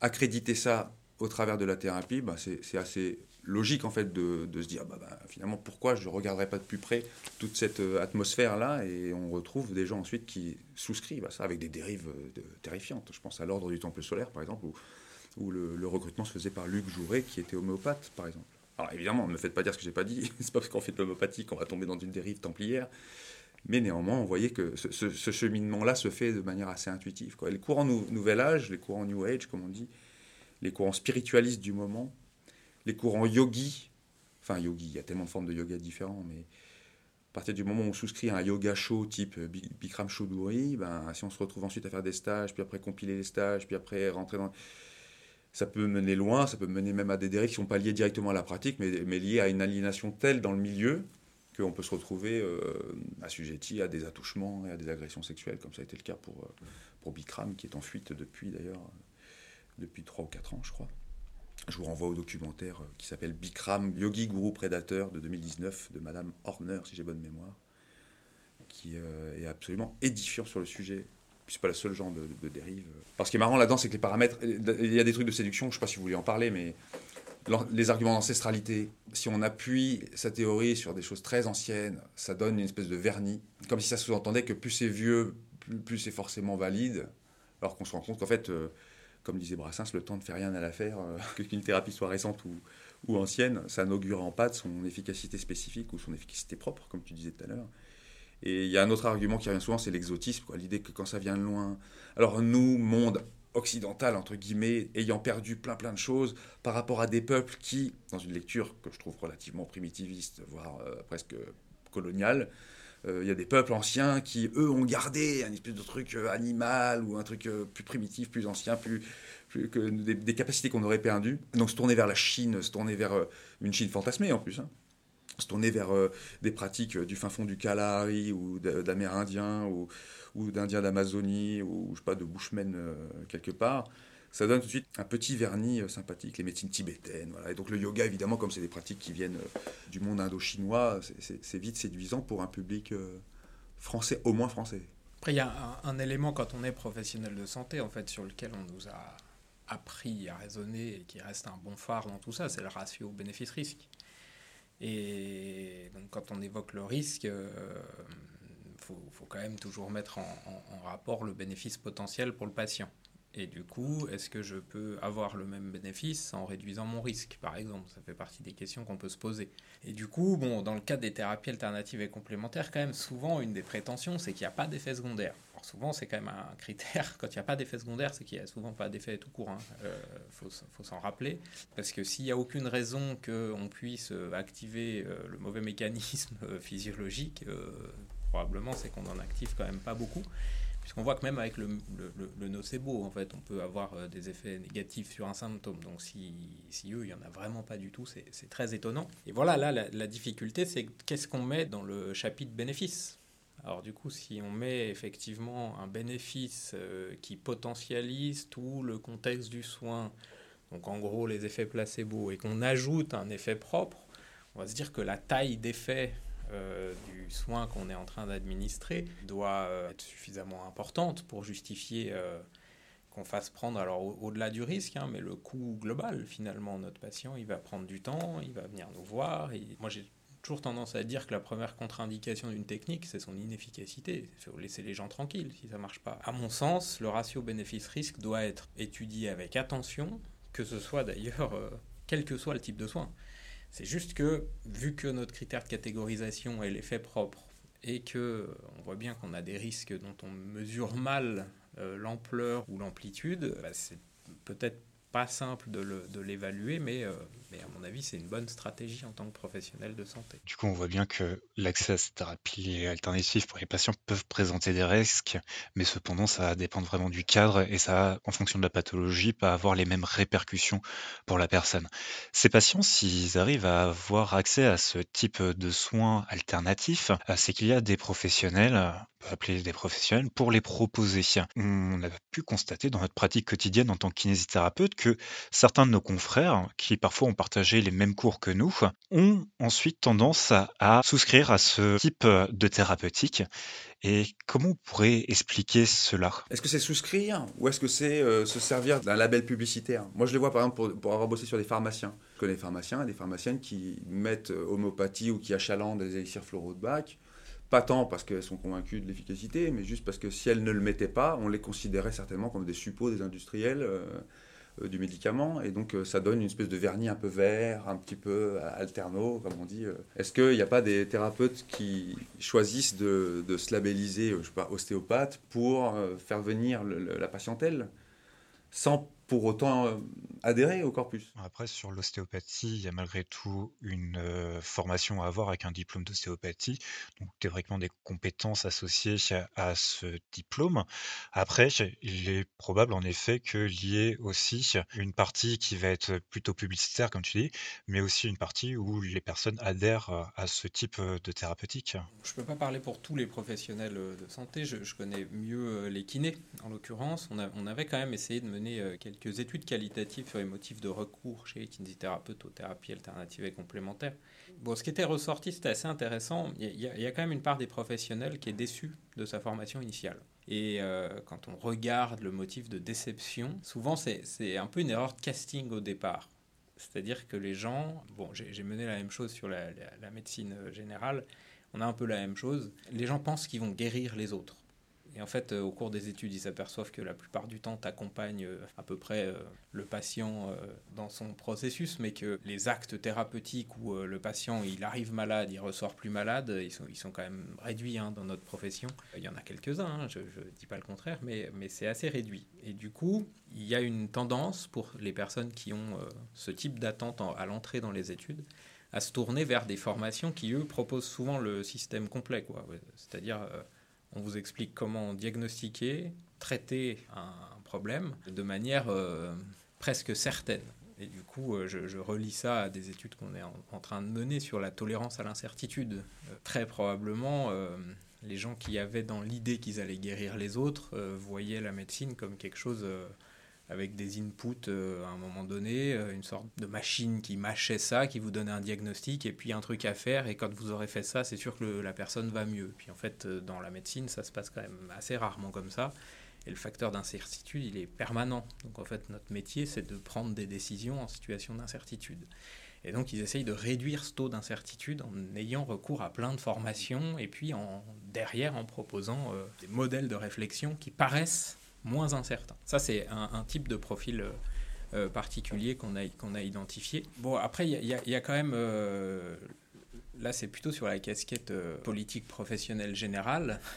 accrédité ça au travers de la thérapie, bah, c'est, assez logique en fait de, se dire bah, bah, finalement pourquoi je ne regarderais pas de plus près toute cette atmosphère là et on retrouve des gens ensuite qui souscrivent à ça avec des dérives terrifiantes. Je pense à l'ordre du temple solaire par exemple où où le, recrutement se faisait par Luc Jouret, qui était homéopathe, par exemple. Alors évidemment, ne me faites pas dire ce que j'ai pas dit, c'est pas parce qu'on fait de l'homéopathie qu'on va tomber dans une dérive templière, mais néanmoins, on voyait que ce, cheminement-là se fait de manière assez intuitive. Les courants Nouvel Âge, les courants New Age, comme on dit, les courants spiritualistes du moment, les courants yogi, enfin yogi, il y a tellement de formes de yoga différents, mais à partir du moment où on souscrit à un yoga show type Bikram Choduri, ben, si on se retrouve ensuite à faire des stages, puis après compiler les stages, puis après rentrer dans ça peut mener loin, ça peut mener même à des dérives qui ne sont pas liées directement à la pratique, mais, liées à une aliénation telle dans le milieu qu'on peut se retrouver assujetti à des attouchements et à des agressions sexuelles, comme ça a été le cas pour, pour Bikram, qui est en fuite depuis d'ailleurs, depuis 3 ou 4 ans, je crois. Je vous renvoie au documentaire qui s'appelle Bikram, Yogi Guru Prédateur de 2019 de Madame Horner, si j'ai bonne mémoire, qui est absolument édifiant sur le sujet c'est pas le seul genre de, dérive. Parce ce qui est marrant là-dedans, c'est que les paramètres, il y a des trucs de séduction, je sais pas si vous voulez en parler, mais les arguments d'ancestralité, si on appuie sa théorie sur des choses très anciennes, ça donne une espèce de vernis, comme si ça sous-entendait que plus c'est vieux, plus, c'est forcément valide, alors qu'on se rend compte qu'en fait, euh, comme disait Brassens, le temps ne fait rien à l'affaire, euh, qu'une thérapie soit récente ou, ou ancienne, ça n'augure en pas de son efficacité spécifique ou son efficacité propre, comme tu disais tout à l'heure. Et il y a un autre argument qui revient souvent, c'est l'exotisme, l'idée que quand ça vient de loin. Alors nous, monde occidental, entre guillemets, ayant perdu plein plein de choses par rapport à des peuples qui, dans une lecture que je trouve relativement primitiviste, voire euh, presque coloniale, euh, il y a des peuples anciens qui, eux, ont gardé un espèce de truc euh, animal ou un truc plus primitif, plus ancien, plus, des capacités qu'on aurait perdues. Donc se tourner vers la Chine, se tourner vers une Chine fantasmée en plus. Hein se tourner vers euh, des pratiques euh, du fin fond du Kalahari ou d'Amérindiens ou, d'Indiens d'Amazonie ou je sais pas de Bushmen euh, quelque part, ça donne tout de suite un petit vernis sympathique, les médecines tibétaines. Et donc le yoga, évidemment, comme c'est des pratiques qui viennent du monde indo-chinois, c'est vite séduisant pour un public français, au moins français. Après, il y a un, un, élément quand on est professionnel de santé, en fait, sur lequel on nous a appris à raisonner et qui reste un bon phare dans tout ça, c'est le ratio bénéfice-risque. Et donc quand on évoque le risque, il euh, faut, quand même toujours mettre en, en, rapport le bénéfice potentiel pour le patient. Et du coup, est-ce que je peux avoir le même bénéfice en réduisant mon risque, par exemple? Ça fait partie des questions qu'on peut se poser. Et du coup, bon, dans le cas des thérapies alternatives et complémentaires, quand même, souvent, une des prétentions, c'est qu'il n'y a pas d'effet secondaire. Souvent, c'est quand même un critère. Quand il n'y a pas d'effet secondaire, c'est qu'il n'y a souvent pas d'effet tout court. Il hein. euh, faut, s'en rappeler. Parce que s'il n'y a aucune raison qu'on puisse euh, activer euh, le mauvais mécanisme physiologique, probablement, c'est qu'on n'en active quand même pas beaucoup. Puisqu'on voit que même avec le, le, nocebo, en fait, on peut avoir des effets négatifs sur un symptôme. Donc si, eux, il n'y en a vraiment pas du tout, c'est très étonnant. Et voilà, là, la, difficulté, c'est qu'est-ce qu'on met dans le chapitre bénéfice? Alors du coup, si on met effectivement un bénéfice euh, qui potentialise tout le contexte du soin, donc en gros les effets placebo, et qu'on ajoute un effet propre, on va se dire que la taille d'effet euh, du soin qu'on est en train d'administrer doit euh, être suffisamment importante pour justifier qu'on fasse prendre, alors au-delà du risque, hein, mais le coût global finalement, notre patient, il va prendre du temps, il va venir nous voir. Moi j'ai toujours tendance à dire que la première contre-indication d'une technique, c'est son inefficacité. Il faut laisser les gens tranquilles si ça ne marche pas. À mon sens, le ratio bénéfice-risque doit être étudié avec attention, que ce soit d'ailleurs, quel que soit le type de soin. C'est juste que, vu que notre critère de catégorisation est l'effet propre et que euh, on voit bien qu'on a des risques dont on mesure mal euh, l'ampleur ou l'amplitude, bah, c'est peut-être pas simple de l'évaluer, mais, euh, mais à mon avis, c'est une bonne stratégie en tant que professionnel de santé. Du coup, on voit bien que l'accès à cette thérapie alternative pour les patients peuvent présenter des risques, mais cependant, ça va dépendre vraiment du cadre et ça, en fonction de la pathologie, pas avoir les mêmes répercussions pour la personne. Ces patients, s'ils arrivent à avoir accès à ce type de soins alternatifs, euh, c'est qu'il y a des professionnels appeler des professionnels pour les proposer. On a pu constater dans notre pratique quotidienne en tant que kinésithérapeute que certains de nos confrères, qui parfois ont partagé les mêmes cours que nous, ont ensuite tendance à, souscrire à ce type de thérapeutique. Et comment on pourrait expliquer cela? Est-ce que c'est souscrire ou est-ce que c'est euh, se servir d'un label publicitaire? Moi, je le vois par exemple pour, avoir bossé sur des pharmaciens. Je connais des pharmaciens et des pharmaciennes qui mettent euh, homéopathie ou qui achalandent des élixirs floraux de bac pas tant parce qu'elles sont convaincues de l'efficacité, mais juste parce que si elles ne le mettaient pas, on les considérait certainement comme des suppôts des industriels euh, du médicament. Et donc euh, ça donne une espèce de vernis un peu vert, un petit peu alterno, comme on dit. Est-ce qu'il n'y a pas des thérapeutes qui choisissent de, se labelliser, je sais pas, ostéopathe pour faire venir la patientèle? Sans pour autant euh, adhérer au corpus. Après, sur l'ostéopathie, il y a malgré tout une euh, formation à avoir avec un diplôme d'ostéopathie, donc théoriquement des compétences associées à, ce diplôme. Après, il est probable en effet qu'il y ait aussi une partie qui va être plutôt publicitaire, comme tu dis, mais aussi une partie où les personnes adhèrent à ce type de thérapeutique. Je ne peux pas parler pour tous les professionnels de santé, je, connais mieux les kinés en l'occurrence. On, on, avait quand même essayé de mener quelques études qualitatives sur les motifs de recours chez les kinésithérapeutes aux thérapies alternatives et complémentaires. Bon, ce qui était ressorti, c'était assez intéressant. Il y, a, quand même une part des professionnels qui est déçue de sa formation initiale. Et euh, quand on regarde le motif de déception, souvent c'est un peu une erreur de casting au départ. C'est-à-dire que les gens, bon, j'ai mené la même chose sur la médecine générale, on a un peu la même chose. Les gens pensent qu'ils vont guérir les autres. Et en fait, euh, au cours des études, ils s'aperçoivent que la plupart du temps, tu accompagnes euh, à peu près euh, le patient dans son processus, mais que les actes thérapeutiques où le patient il arrive malade, il ressort plus malade, ils sont, ils sont quand même réduits hein, dans notre profession. Il y en a quelques-uns, hein, je ne dis pas le contraire, mais, mais c'est assez réduit. Et du coup, il y a une tendance pour les personnes qui ont ce type d'attente à l'entrée dans les études à se tourner vers des formations qui, eux, proposent souvent le système complet. C'est-à-dire on vous explique comment diagnostiquer, traiter un problème de manière euh, presque certaine. Et du coup, euh, je, relis ça à des études qu'on est en, train de mener sur la tolérance à l'incertitude. Euh, très probablement, les gens qui avaient dans l'idée qu'ils allaient guérir les autres voyaient la médecine comme quelque chose avec des inputs euh, à un moment donné, euh, une sorte de machine qui mâchait ça, qui vous donnait un diagnostic et puis un truc à faire. Et quand vous aurez fait ça, c'est sûr que la personne va mieux. Puis en fait, euh, dans la médecine, ça se passe quand même assez rarement comme ça. Et le facteur d'incertitude, il est permanent. Donc en fait, notre métier, c'est de prendre des décisions en situation d'incertitude. Et donc, ils essayent de réduire ce taux d'incertitude en ayant recours à plein de formations et puis en, derrière en proposant des modèles de réflexion qui paraissent moins incertain. Ça, c'est un, type de profil euh, euh, particulier qu'on a, identifié. Bon, après, il y, y, a quand même... Euh, là, c'est plutôt sur la casquette politique professionnelle générale.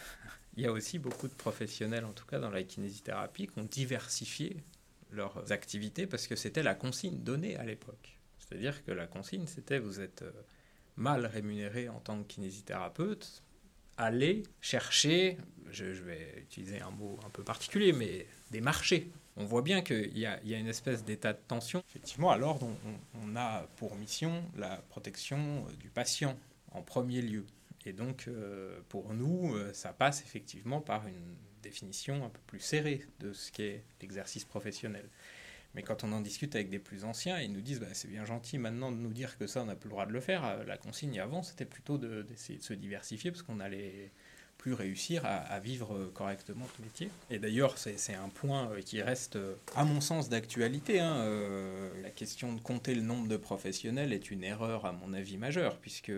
Il y a aussi beaucoup de professionnels, en tout cas dans la kinésithérapie, qui ont diversifié leurs activités parce que c'était la consigne donnée à l'époque. C'est-à-dire que la consigne, c'était vous êtes mal rémunéré en tant que kinésithérapeute, allez chercher je, vais utiliser un mot un peu particulier, mais des marchés. On voit bien qu'il y, a une espèce d'état de tension. Effectivement, à l'ordre, on, a pour mission la protection du patient en premier lieu. Et donc, euh, pour nous, euh, ça passe effectivement par une définition un peu plus serrée de ce qu'est l'exercice professionnel. Mais quand on en discute avec des plus anciens, ils nous disent bah, c'est bien gentil maintenant de nous dire que ça, on n'a plus le droit de le faire. Euh, la consigne avant, c'était plutôt d'essayer de, se diversifier parce qu'on allait plus réussir à, vivre correctement ce métier. Et d'ailleurs, c'est un point euh, qui reste, euh, à mon sens, d'actualité. Hein. Euh, la question de compter le nombre de professionnels est une erreur, à mon avis, majeure, puisque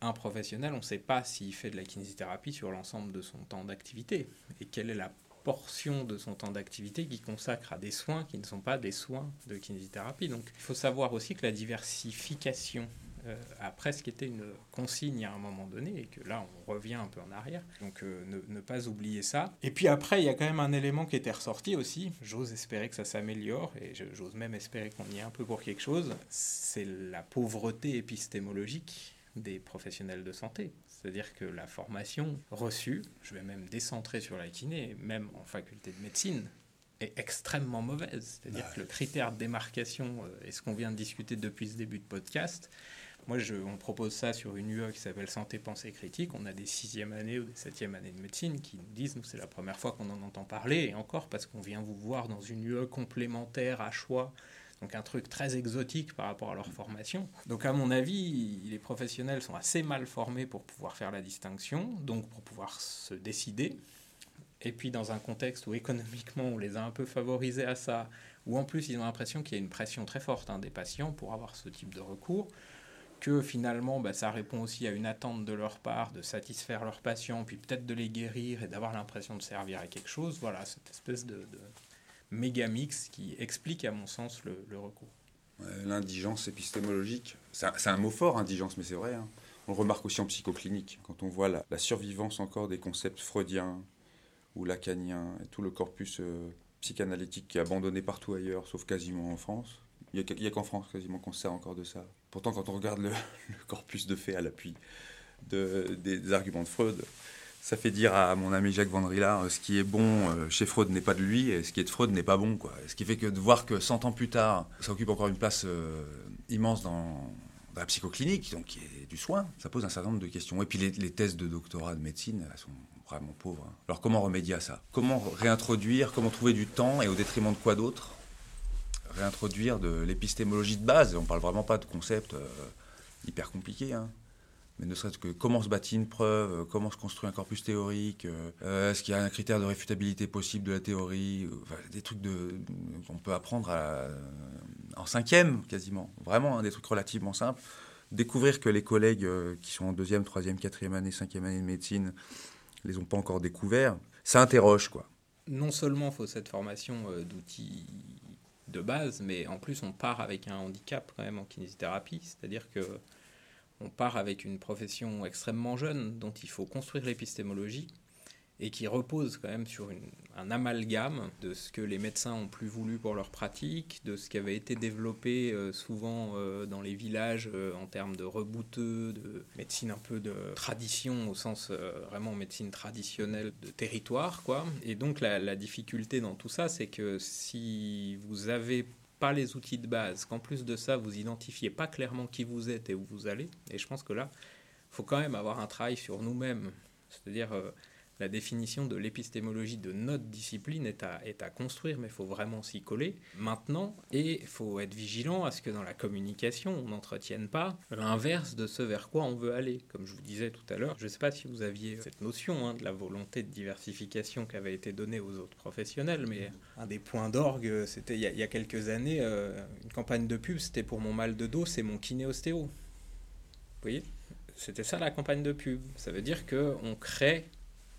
un professionnel, on ne sait pas s'il fait de la kinésithérapie sur l'ensemble de son temps d'activité. Et quelle est la portion de son temps d'activité qui consacre à des soins qui ne sont pas des soins de kinésithérapie. Donc il faut savoir aussi que la diversification euh, a presque été une consigne à un moment donné et que là on revient un peu en arrière. Donc euh, ne, pas oublier ça. Et puis après, il y a quand même un élément qui était ressorti aussi. J'ose espérer que ça s'améliore et j'ose même espérer qu'on y est un peu pour quelque chose. C'est la pauvreté épistémologique des professionnels de santé. C'est-à-dire que la formation reçue, je vais même décentrer sur la kiné, même en faculté de médecine, est extrêmement mauvaise. C'est-à-dire que le critère de démarcation, et euh, ce qu'on vient de discuter depuis ce début de podcast, moi, je, on propose ça sur une UE qui s'appelle Santé, Pensée, Critique. On a des sixième années ou des septième années de médecine qui nous disent, nous, c'est la première fois qu'on en entend parler, et encore parce qu'on vient vous voir dans une UE complémentaire à choix, donc un truc très exotique par rapport à leur formation. Donc à mon avis, les professionnels sont assez mal formés pour pouvoir faire la distinction, donc pour pouvoir se décider. Et puis dans un contexte où économiquement on les a un peu favorisés à ça, où en plus ils ont l'impression qu'il y a une pression très forte hein, des patients pour avoir ce type de recours, que finalement bah, ça répond aussi à une attente de leur part de satisfaire leurs patients, puis peut-être de les guérir et d'avoir l'impression de servir à quelque chose. Voilà, cette espèce de, méga mix qui explique à mon sens le, recours. L'indigence épistémologique, c'est un, mot fort, indigence, mais c'est vrai. Hein. On le remarque aussi en psychoclinique, quand on voit la, survivance encore des concepts freudiens ou lacaniens, et tout le corpus euh, psychanalytique qui est abandonnée partout ailleurs, sauf quasiment en France. Il n'y a, qu'en France quasiment qu'on se sert encore de ça. Pourtant, quand on regarde le, corpus de faits à l'appui de, des, arguments de Freud, ça fait dire à mon ami Jacques Vandrilla, euh, ce qui est bon euh, chez Freud n'est pas de lui, et ce qui est de Freud n'est pas bon. Quoi. Ce qui fait que de voir que 100 ans plus tard, ça occupe encore une place euh, immense dans, la psychoclinique, donc qui est du soin, ça pose un certain nombre de questions. Et puis les, les thèses de doctorat de médecine, elles sont vraiment pauvres. Hein. Alors comment remédier à ça? Comment réintroduire, comment trouver du temps, et au détriment de quoi d'autre? Réintroduire de l'épistémologie de base. On parle vraiment pas de concepts hyper compliqués. Hein. Mais ne serait-ce que comment se bâtit une preuve, euh, comment se construit un corpus théorique, euh, est-ce qu'il y a un critère de réfutabilité possible de la théorie, des trucs qu'on peut apprendre en cinquième quasiment, vraiment, hein, des trucs relativement simples. Découvrir que les collègues qui sont en deuxième, troisième, quatrième année, cinquième année de médecine les ont pas encore découverts, ça interroge quoi. Non seulement faut cette formation d'outils de base, mais en plus on part avec un handicap quand même en kinésithérapie, c'est-à-dire que on part avec une profession extrêmement jeune dont il faut construire l'épistémologie et qui repose quand même sur un amalgame de ce que les médecins ont plus voulu pour leur pratique, de ce qui avait été développé euh, souvent euh, dans les villages euh, en termes de rebouteux, de médecine un peu de tradition au sens vraiment médecine traditionnelle de territoire, quoi. Et donc la, la difficulté dans tout ça, c'est que si vous avez pas les outils de base, qu'en plus de ça, vous identifiez pas clairement qui vous êtes et où vous allez, et je pense que là, faut quand même avoir un travail sur nous-mêmes, c'est-à-dire la définition de l'épistémologie de notre discipline est à, construire, mais il faut vraiment s'y coller maintenant. Et il faut être vigilant à ce que dans la communication, on n'entretienne pas l'inverse de ce vers quoi on veut aller. Comme je vous disais tout à l'heure, je ne sais pas si vous aviez cette notion hein, de la volonté de diversification qui avait été donnée aux autres professionnels, mais un des points d'orgue, c'était il, y a quelques années, euh, une campagne de pub, c'était pour mon mal de dos, c'est mon kiné ostéo. Vous voyez? C'était ça la campagne de pub. Ça veut dire qu'on crée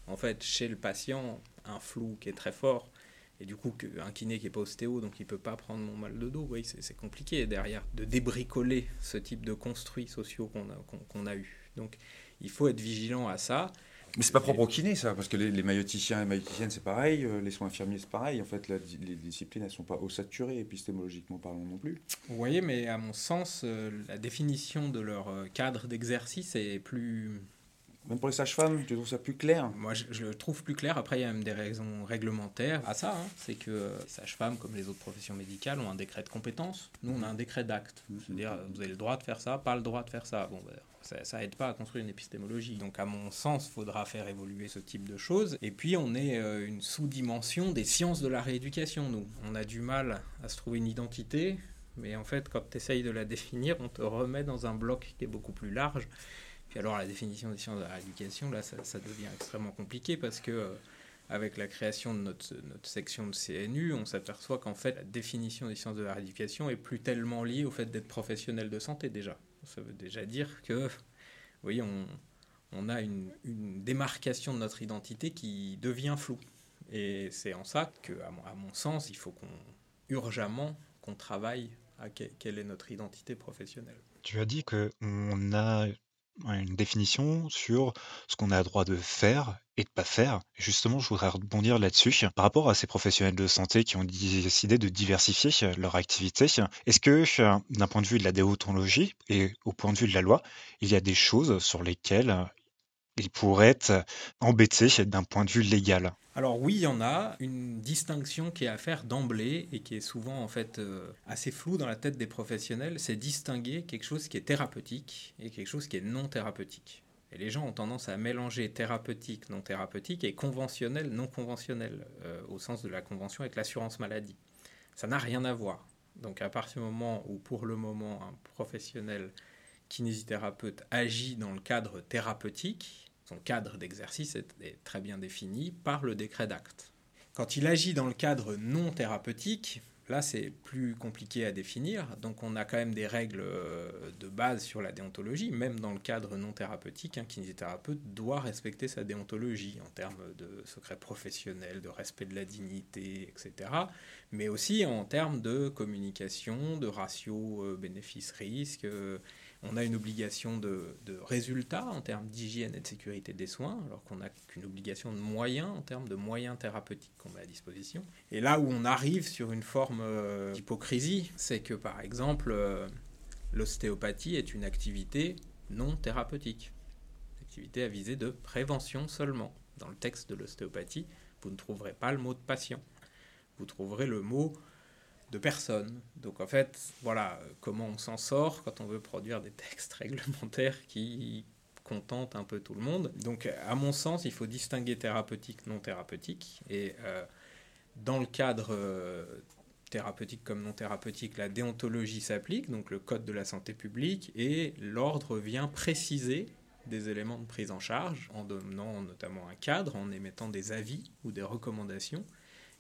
en fait, chez le patient, un flou qui est très fort. Et du coup, un kiné qui n'est pas ostéo, donc il ne peut pas prendre mon mal de dos. Oui, c'est compliqué derrière de débricoler ce type de construits sociaux qu'on a, qu'on a eu. Donc, il faut être vigilant à ça. Mais c'est pas propre au kiné, ça, parce que les, les mailloticiens et mailloticiennes, c'est pareil, euh, les soins infirmiers, c'est pareil. En fait, les disciplines, elles sont pas saturées épistémologiquement parlant non plus. Vous voyez, mais à mon sens, euh, la définition de leur euh, cadre d'exercice est plus même pour les sages-femmes, tu trouves ça plus clair? Moi, je, le trouve plus clair. Après, il y a même des raisons réglementaires à ça. Hein. C'est que les sages-femmes, comme les autres professions médicales, ont un décret de compétence. Nous, on a un décret d'acte. C'est-à-dire, vous avez le droit de faire ça, pas le droit de faire ça. Bon, ben, ça, ça aide pas à construire une épistémologie. Donc, à mon sens, il faudra faire évoluer ce type de choses. Et puis, on est euh, une sous-dimension des sciences de la rééducation, nous. On a du mal à se trouver une identité. Mais en fait, quand tu essayes de la définir, on te remet dans un bloc qui est beaucoup plus large puis alors la définition des sciences de la rééducation, là, ça, devient extrêmement compliqué parce que euh, avec la création de notre, section de CNU, on s'aperçoit qu'en fait la définition des sciences de la rééducation est plus tellement liée au fait d'être professionnel de santé déjà. Ça veut déjà dire que, vous voyez, on, on a une, démarcation de notre identité qui devient floue. Et c'est en ça que, mon, à mon sens, il faut qu'on urgemment qu'on travaille à quelle est notre identité professionnelle. Tu as dit qu'on a une définition sur ce qu'on a le droit de faire et de pas faire. justement, je voudrais rebondir là-dessus par rapport à ces professionnels de santé qui ont décidé de diversifier leur activité. Est-ce que, d'un point de vue de la déontologie et au point de vue de la loi, il y a des choses sur lesquelles ils pourraient être embêtés d'un point de vue légal alors oui, il y en a une distinction qui est à faire d'emblée et qui est souvent en fait euh, assez floue dans la tête des professionnels, c'est distinguer quelque chose qui est thérapeutique et quelque chose qui est non thérapeutique. Et les gens ont tendance à mélanger thérapeutique, non thérapeutique et conventionnel, non conventionnel, euh, au sens de la convention avec l'assurance maladie. Ça n'a rien à voir. Donc à partir du moment où pour le moment un professionnel kinésithérapeute agit dans le cadre thérapeutique, son cadre d'exercice est, très bien défini par le décret d'acte. Quand il agit dans le cadre non thérapeutique, là c'est plus compliqué à définir, donc on a quand même des règles euh, de base sur la déontologie, même dans le cadre non thérapeutique, un kinésithérapeute doit respecter sa déontologie en termes de secret professionnel, de respect de la dignité, etc., mais aussi en termes de communication, de ratio euh, bénéfice-risque. On a une obligation de, de résultat en termes d'hygiène et de sécurité des soins, alors qu'on n'a qu'une obligation de moyens en termes de moyens thérapeutiques qu'on met à disposition. Et là où on arrive sur une forme euh, d'hypocrisie, c'est que par exemple, euh, l'ostéopathie est une activité non thérapeutique, une activité à visée de prévention seulement. Dans le texte de l'ostéopathie, vous ne trouverez pas le mot de patient, vous trouverez le mot de personne. Donc en fait, voilà comment on s'en sort quand on veut produire des textes réglementaires qui contentent un peu tout le monde. Donc à mon sens, il faut distinguer thérapeutique, non thérapeutique. Et euh, dans le cadre euh, thérapeutique comme non thérapeutique, la déontologie s'applique, donc le code de la santé publique, et l'ordre vient préciser des éléments de prise en charge en donnant notamment un cadre, en émettant des avis ou des recommandations.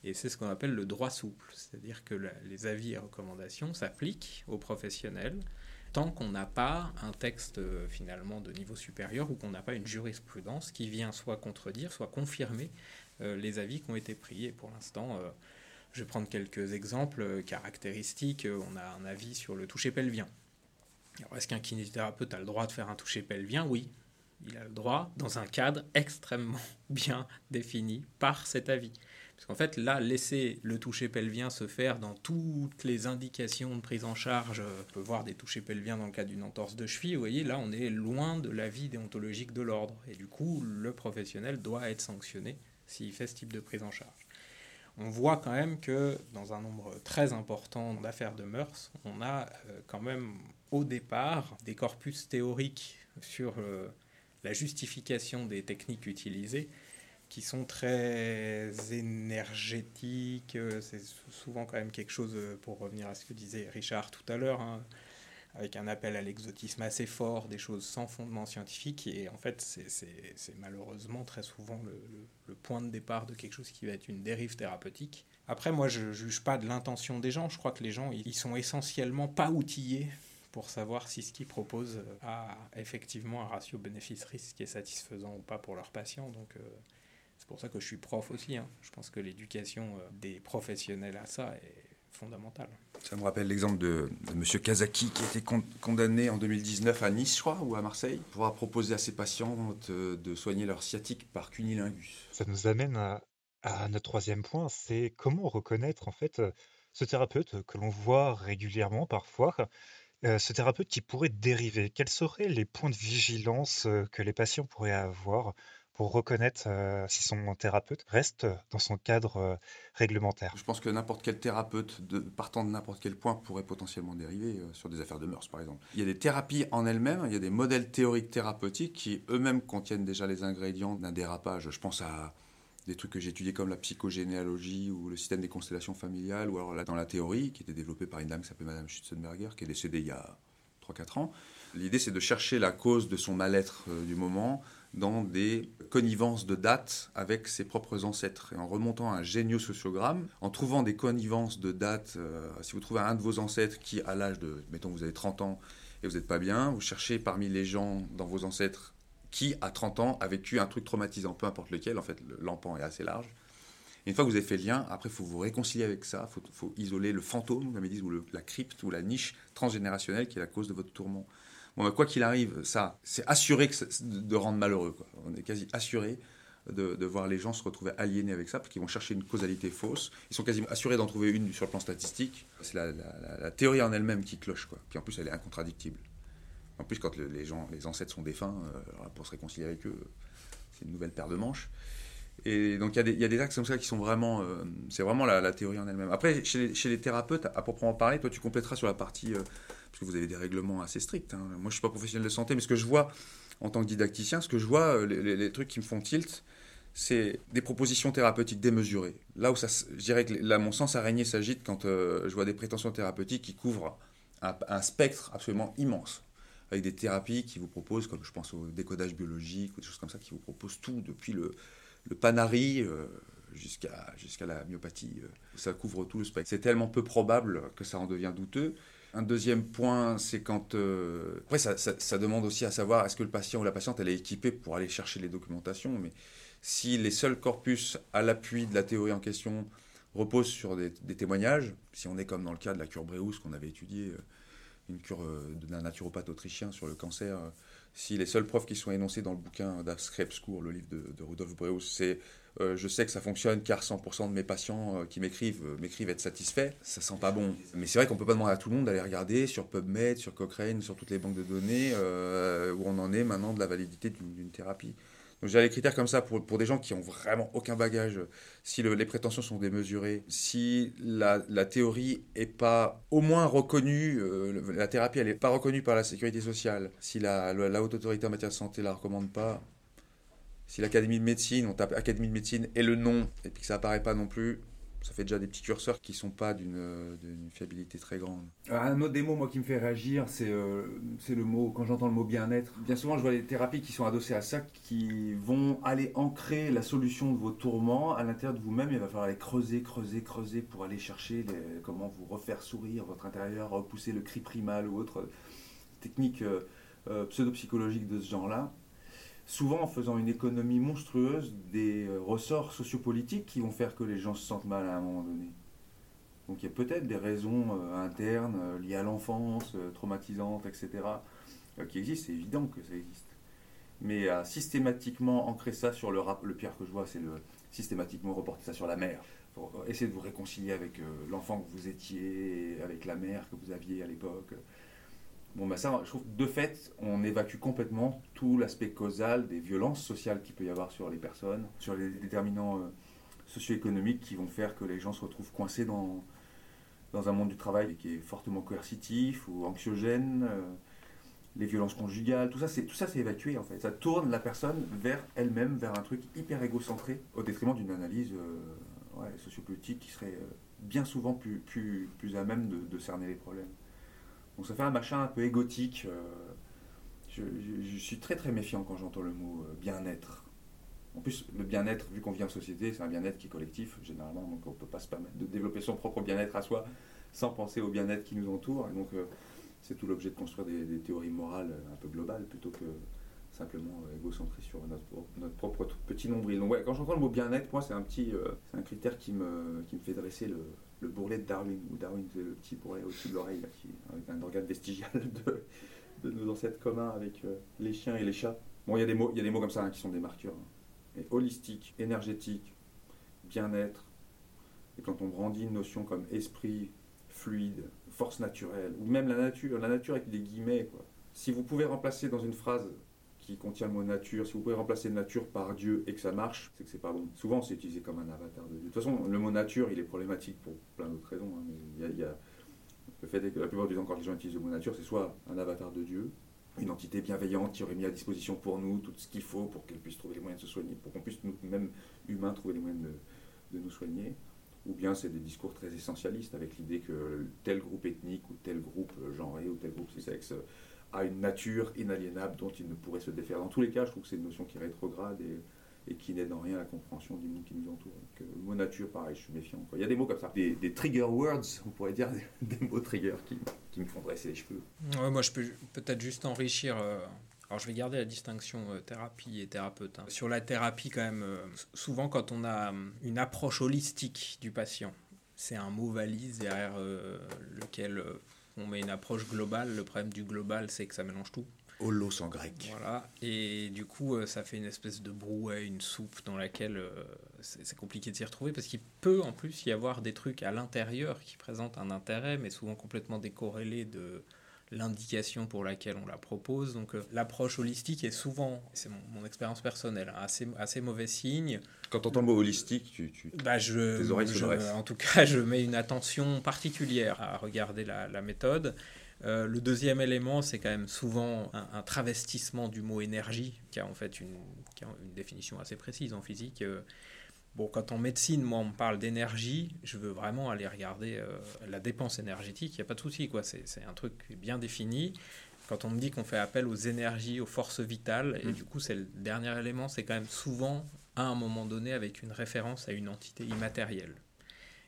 Et c'est ce qu'on appelle le droit souple, c'est-à-dire que les avis et recommandations s'appliquent aux professionnels tant qu'on n'a pas un texte euh, finalement de niveau supérieur ou qu'on n'a pas une jurisprudence qui vient soit contredire, soit confirmer euh, les avis qui ont été pris. Et pour l'instant, euh, je vais prendre quelques exemples caractéristiques. On a un avis sur le toucher pelvien. est-ce qu'un kinésithérapeute a le droit de faire un toucher pelvien? Oui, il a le droit dans un cadre extrêmement bien défini par cet avis. Parce qu'en fait, là, laisser le toucher pelvien se faire dans toutes les indications de prise en charge, euh, on peut voir des touchés pelviens dans le cas d'une entorse de cheville, vous voyez, là, on est loin de l'avis déontologique de l'ordre. Et du coup, le professionnel doit être sanctionné s'il fait ce type de prise en charge. On voit quand même que dans un nombre très important d'affaires de mœurs, on a euh, quand même au départ des corpus théoriques sur euh, la justification des techniques utilisées qui sont très énergétiques. Euh, c'est souvent quand même quelque chose, euh, pour revenir à ce que disait Richard tout à l'heure, hein, avec un appel à l'exotisme assez fort, des choses sans fondement scientifique. Et en fait, c'est malheureusement très souvent le, point de départ de quelque chose qui va être une dérive thérapeutique. Après, moi, je ne juge pas de l'intention des gens. Je crois que les gens, ils sont essentiellement pas outillés pour savoir si ce qu'ils proposent a effectivement un ratio bénéfice-risque qui est satisfaisant ou pas pour leurs patients. Donc, euh, c'est pour ça que je suis prof aussi. Hein. Je pense que l'éducation euh, des professionnels à ça est fondamentale. Ça me rappelle l'exemple de, M. Kazaki qui a été condamné en 2019 à Nice, je crois, ou à Marseille, pour avoir proposé à ses patients de, soigner leur sciatique par cunilingus. Ça nous amène à, à notre troisième point, c'est comment reconnaître en fait ce thérapeute que l'on voit régulièrement parfois, euh, ce thérapeute qui pourrait dériver. Quels seraient les points de vigilance euh, que les patients pourraient avoir pour reconnaître euh, si son thérapeute reste dans son cadre euh, réglementaire. Je pense que n'importe quel thérapeute, de, partant de n'importe quel point, pourrait potentiellement dériver euh, sur des affaires de mœurs, par exemple. Il y a des thérapies en elles-mêmes, il y a des modèles théoriques thérapeutiques qui eux-mêmes contiennent déjà les ingrédients d'un dérapage. Je pense à des trucs que j'ai étudiés comme la psychogénéalogie ou le système des constellations familiales, ou alors là, dans la théorie, qui était développée par une dame qui s'appelle Madame Schützenberger, qui est décédée il y a 3-4 ans. L'idée, c'est de chercher la cause de son mal-être du moment dans des connivences de dates avec ses propres ancêtres. Et en remontant un géniosociogramme, en trouvant des connivences de dates, euh, si vous trouvez un de vos ancêtres qui, à l'âge de, mettons, vous avez 30 ans et vous n'êtes pas bien, vous cherchez parmi les gens dans vos ancêtres qui, à 30 ans, a vécu un truc traumatisant, peu importe lequel, en fait, l'empan est assez large. Une fois que vous avez fait le lien, après, il faut vous réconcilier avec ça, il faut, isoler le fantôme, comme ils disent, ou la crypte, ou la niche transgénérationnelle qui est la cause de votre tourment. Bon, bah, quoi qu'il arrive, ça, c'est assuré que de rendre malheureux. On est quasi assuré de, voir les gens se retrouver aliénés avec ça, parce qu'ils vont chercher une causalité fausse. Ils sont quasiment assurés d'en trouver une sur le plan statistique. C'est la, théorie en elle-même qui cloche, quoi. Puis en plus, elle est incontradictible. En plus, quand les gens, les ancêtres sont défunts, euh, pour se réconcilier avec eux, c'est une nouvelle paire de manches. Et donc il y, a des axes comme ça qui sont vraiment, euh, c'est vraiment la, théorie en elle-même. Après, chez les, thérapeutes, à proprement parler, toi tu compléteras sur la partie euh, parce que vous avez des règlements assez stricts. Hein. Moi, je ne suis pas professionnel de santé, mais ce que je vois en tant que didacticien, ce que je vois, euh, les, trucs qui me font tilt, c'est des propositions thérapeutiques démesurées. Là où ça, je dirais que là, mon sens araignée s'agite quand euh, je vois des prétentions thérapeutiques qui couvrent un, spectre absolument immense, avec des thérapies qui vous proposent, comme je pense au décodage biologique ou des choses comme ça, qui vous proposent tout, depuis le, le panari euh, jusqu'à la myopathie. ça couvre tout le spectre. C'est tellement peu probable que ça en devient douteux. Un deuxième point, c'est quand... Euh, après, ça, demande aussi à savoir, est-ce que le patient ou la patiente, elle est équipée pour aller chercher les documentations, mais si les seuls corpus à l'appui de la théorie en question reposent sur des, témoignages, si on est comme dans le cas de la cure Bréus qu'on avait étudié, une cure d'un naturopathe autrichien sur le cancer. Si les seules preuves qui sont énoncées dans le bouquin d'Ax le livre de, de Rudolf Breus, c'est euh, je sais que ça fonctionne car 100% de mes patients euh, qui m'écrivent euh, m'écrivent être satisfaits. Ça sent pas bon. Mais c'est vrai qu'on peut pas demander à tout le monde d'aller regarder sur PubMed, sur Cochrane, sur toutes les banques de données où on en est maintenant de la validité d'une thérapie. Donc j'ai des critères comme ça pour, pour des gens qui ont vraiment aucun bagage. Si les prétentions sont démesurées, si la, théorie est pas au moins reconnue, la thérapie elle est pas reconnue par la sécurité sociale, si la, la haute autorité en matière de santé la recommande pas, si l'Académie de médecine, on tape Académie de médecine et le nom, et puis que ça apparaît pas non plus, ça fait déjà des petits curseurs qui sont pas d'une fiabilité très grande. un autre des mots moi qui me fait réagir, c'est euh, le mot quand j'entends le mot bien-être. Bien souvent, je vois les thérapies qui sont adossées à ça, qui vont aller ancrer la solution de vos tourments à l'intérieur de vous-même. Il va falloir aller creuser, creuser, creuser pour aller chercher comment vous refaire sourire votre intérieur, repousser le cri primal ou autre technique euh, euh, pseudo-psychologique de ce genre-là souvent en faisant une économie monstrueuse des euh, ressorts sociopolitiques qui vont faire que les gens se sentent mal à un moment donné. Donc il y a peut-être des raisons euh, internes euh, liées à l'enfance, traumatisantes, etc., qui existent, c'est évident que ça existe. Mais à systématiquement ancrer ça sur le rap, le pire que je vois, c'est le systématiquement reporter ça sur la mère, essayer de vous réconcilier avec l'enfant que vous étiez, avec la mère que vous aviez à l'époque. Bon, bah ça, je trouve de fait, on évacue complètement tout l'aspect causal des violences sociales qu'il peut y avoir sur les personnes, sur les déterminants euh, socio-économiques qui vont faire que les gens se retrouvent coincés dans, dans un monde du travail qui est fortement coercitif ou anxiogène, euh, les violences conjugales, tout ça, c'est tout ça, c'est évacué en fait. Ça tourne la personne vers elle-même, vers un truc hyper égocentré, au détriment d'une analyse euh, sociopolitique qui serait bien souvent plus, plus, plus à même de cerner les problèmes. Donc ça fait un machin un peu égotique. Euh, je, suis très très méfiant quand j'entends le mot euh, bien-être. En plus, le bien-être, vu qu'on vit en société, c'est un bien-être qui est collectif, généralement, donc on ne peut pas se permettre de développer son propre bien-être à soi sans penser au bien-être qui nous entoure. Et donc, euh, c'est tout l'objet de construire des, théories morales un peu globales plutôt que simplement égocentré sur notre, propre petit nombril. Donc, ouais, quand j'entends le mot bien-être, moi, c'est un petit, un critère qui me, qui me fait dresser le, le bourrelet de Darwin, ou Darwin c'est le petit bourrelet au-dessus de l'oreille, avec un organe vestigial de, de nos ancêtres communs avec euh, les chiens et les chats. Bon, il y, a des mots, y a des mots comme ça hein, qui sont des marqueurs. Hein. holistique, énergétique, bien-être. Et quand on brandit une notion comme esprit, fluide, force naturelle, ou même la nature, la nature avec des guillemets, quoi. Si vous pouvez remplacer dans une phrase qui contient le mot nature, si vous pouvez remplacer nature par Dieu et que ça marche, c'est que c'est pas bon. Souvent, c'est utilisé comme un avatar de Dieu. De toute façon, le mot nature, il est problématique pour plein d'autres raisons. Hein, mais a, le fait que la plupart du temps, quand les gens utilisent le mot nature, c'est soit un avatar de Dieu, une entité bienveillante qui aurait mis à disposition pour nous tout ce qu'il faut pour qu'elle puisse trouver les moyens de se soigner, pour qu'on puisse nous-mêmes humains trouver les moyens de, de nous soigner. Ou bien c'est des discours très essentialistes avec l'idée que tel groupe ethnique ou tel groupe genré ou tel groupe sexe à une nature inaliénable dont il ne pourrait se défaire. Dans tous les cas, je trouve que c'est une notion qui est rétrograde et, qui n'aide en rien à la compréhension du monde qui nous entoure. Donc, euh, le mot nature, pareil, je suis méfiant. Il y a des mots comme ça, des, trigger words, on pourrait dire, des, mots trigger qui, me font dresser les cheveux. moi, je peux peut-être juste enrichir. Euh, alors, je vais garder la distinction euh, thérapie et thérapeute. Hein. Sur la thérapie, quand même, souvent, quand on a une approche holistique du patient, c'est un mot valise derrière lequel on met une approche globale. Le problème du global, c'est que ça mélange tout. Holos en grec. Voilà. Et du coup, euh, ça fait une espèce de brouet, une soupe dans laquelle euh, c'est compliqué de s'y retrouver parce qu'il peut en plus y avoir des trucs à l'intérieur qui présentent un intérêt, mais souvent complètement décorrélés de, l'indication pour laquelle on la propose. Donc euh, l'approche holistique est souvent, c'est mon, expérience personnelle, hein, assez, assez mauvais signe. Quand tu entends le mot holistique, tu, tu bah, je, tes oreilles je, En tout cas, je mets une attention particulière à regarder la, la méthode. Euh, le deuxième élément, c'est quand même souvent un, travestissement du mot énergie, qui a en fait une, qui a une définition assez précise en physique. Euh, Bon, quand en médecine, moi, on me parle d'énergie, je veux vraiment aller regarder euh, la dépense énergétique, il n'y a pas de souci, quoi. C'est, un truc bien défini. Quand on me dit qu'on fait appel aux énergies, aux forces vitales, et mmh. du coup, c'est le dernier élément, c'est quand même souvent, à un moment donné, avec une référence à une entité immatérielle.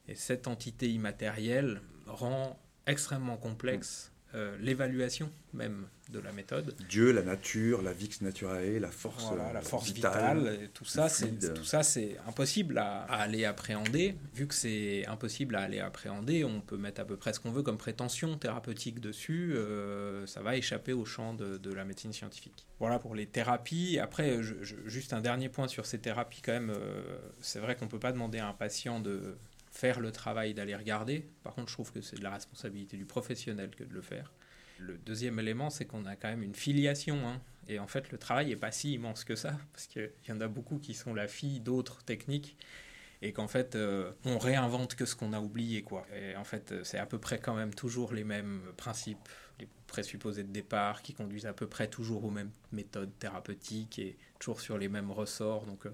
Et cette entité immatérielle rend extrêmement complexe euh, l'évaluation même de la méthode. Dieu, la nature, la vix naturae, la force, Voilà, la force vitale. vitale, et tout ça, c'est tout ça, c'est impossible à, à aller appréhender. Vu que c'est impossible à aller appréhender, on peut mettre à peu près ce qu'on veut comme prétention thérapeutique dessus. euh, ça va échapper au champ de, de la médecine scientifique. Voilà pour les thérapies. Après, je- je- juste un dernier point sur ces thérapies quand même. euh, c'est vrai qu'on peut pas demander à un patient de faire le travail d'aller regarder. Par contre, je trouve que c'est de la responsabilité du professionnel que de le faire. Le deuxième élément, c'est qu'on a quand même une filiation. hein. Et en fait, le travail n'est pas si immense que ça, parce qu'il y en a beaucoup qui sont la fille d'autres techniques, et qu'en fait, euh, on réinvente que ce qu'on a oublié. Quoi. Et en fait, euh, c'est à peu près quand même toujours les mêmes principes, les présupposés de départ, qui conduisent à peu près toujours aux mêmes méthodes thérapeutiques, et toujours sur les mêmes ressorts. Donc euh,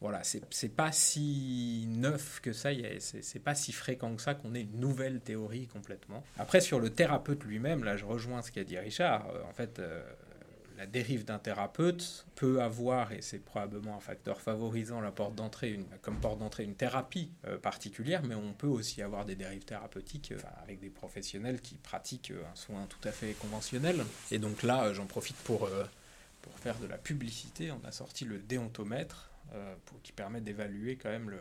voilà, c'est pas si neuf que ça, c'est pas si fréquent que ça qu'on ait une nouvelle théorie complètement. Après, sur le thérapeute lui-même, là je rejoins ce qu'a dit Richard, euh, en fait, euh, la dérive d'un thérapeute peut avoir, et c'est probablement un facteur favorisant la porte d'entrée, comme porte d'entrée une thérapie euh, particulière, mais on peut aussi avoir des dérives thérapeutiques avec des professionnels qui pratiquent un soin tout à fait conventionnel. Et donc là, j'en profite pour, pour faire de la publicité. On a sorti le déontomètre pour, qui permet d'évaluer quand même le,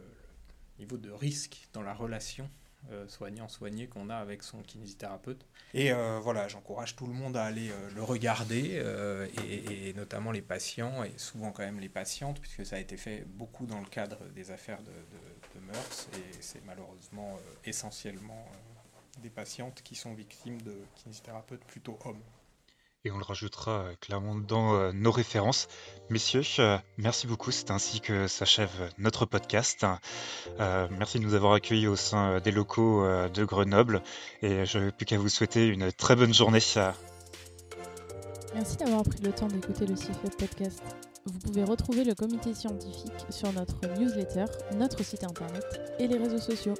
niveau de risque dans la relation euh, soignant-soigné qu'on a avec son kinésithérapeute. Et euh, voilà, j'encourage tout le monde à aller euh, le regarder, euh, et, notamment les patients, et souvent quand même les patientes, puisque ça a été fait beaucoup dans le cadre des affaires de, de, de mœurs, et c'est malheureusement euh, essentiellement euh, des patientes qui sont victimes de kinésithérapeutes plutôt hommes. Et on le rajoutera euh, clairement dans euh, nos références. Messieurs, euh, merci beaucoup. C'est ainsi que s'achève notre podcast. Merci de nous avoir accueillis au sein des locaux de Grenoble. Et je n'ai plus qu'à vous souhaiter une très bonne journée. Merci d'avoir pris le temps d'écouter le CIFEP podcast. Vous pouvez retrouver le comité scientifique sur notre newsletter, notre site internet et les réseaux sociaux.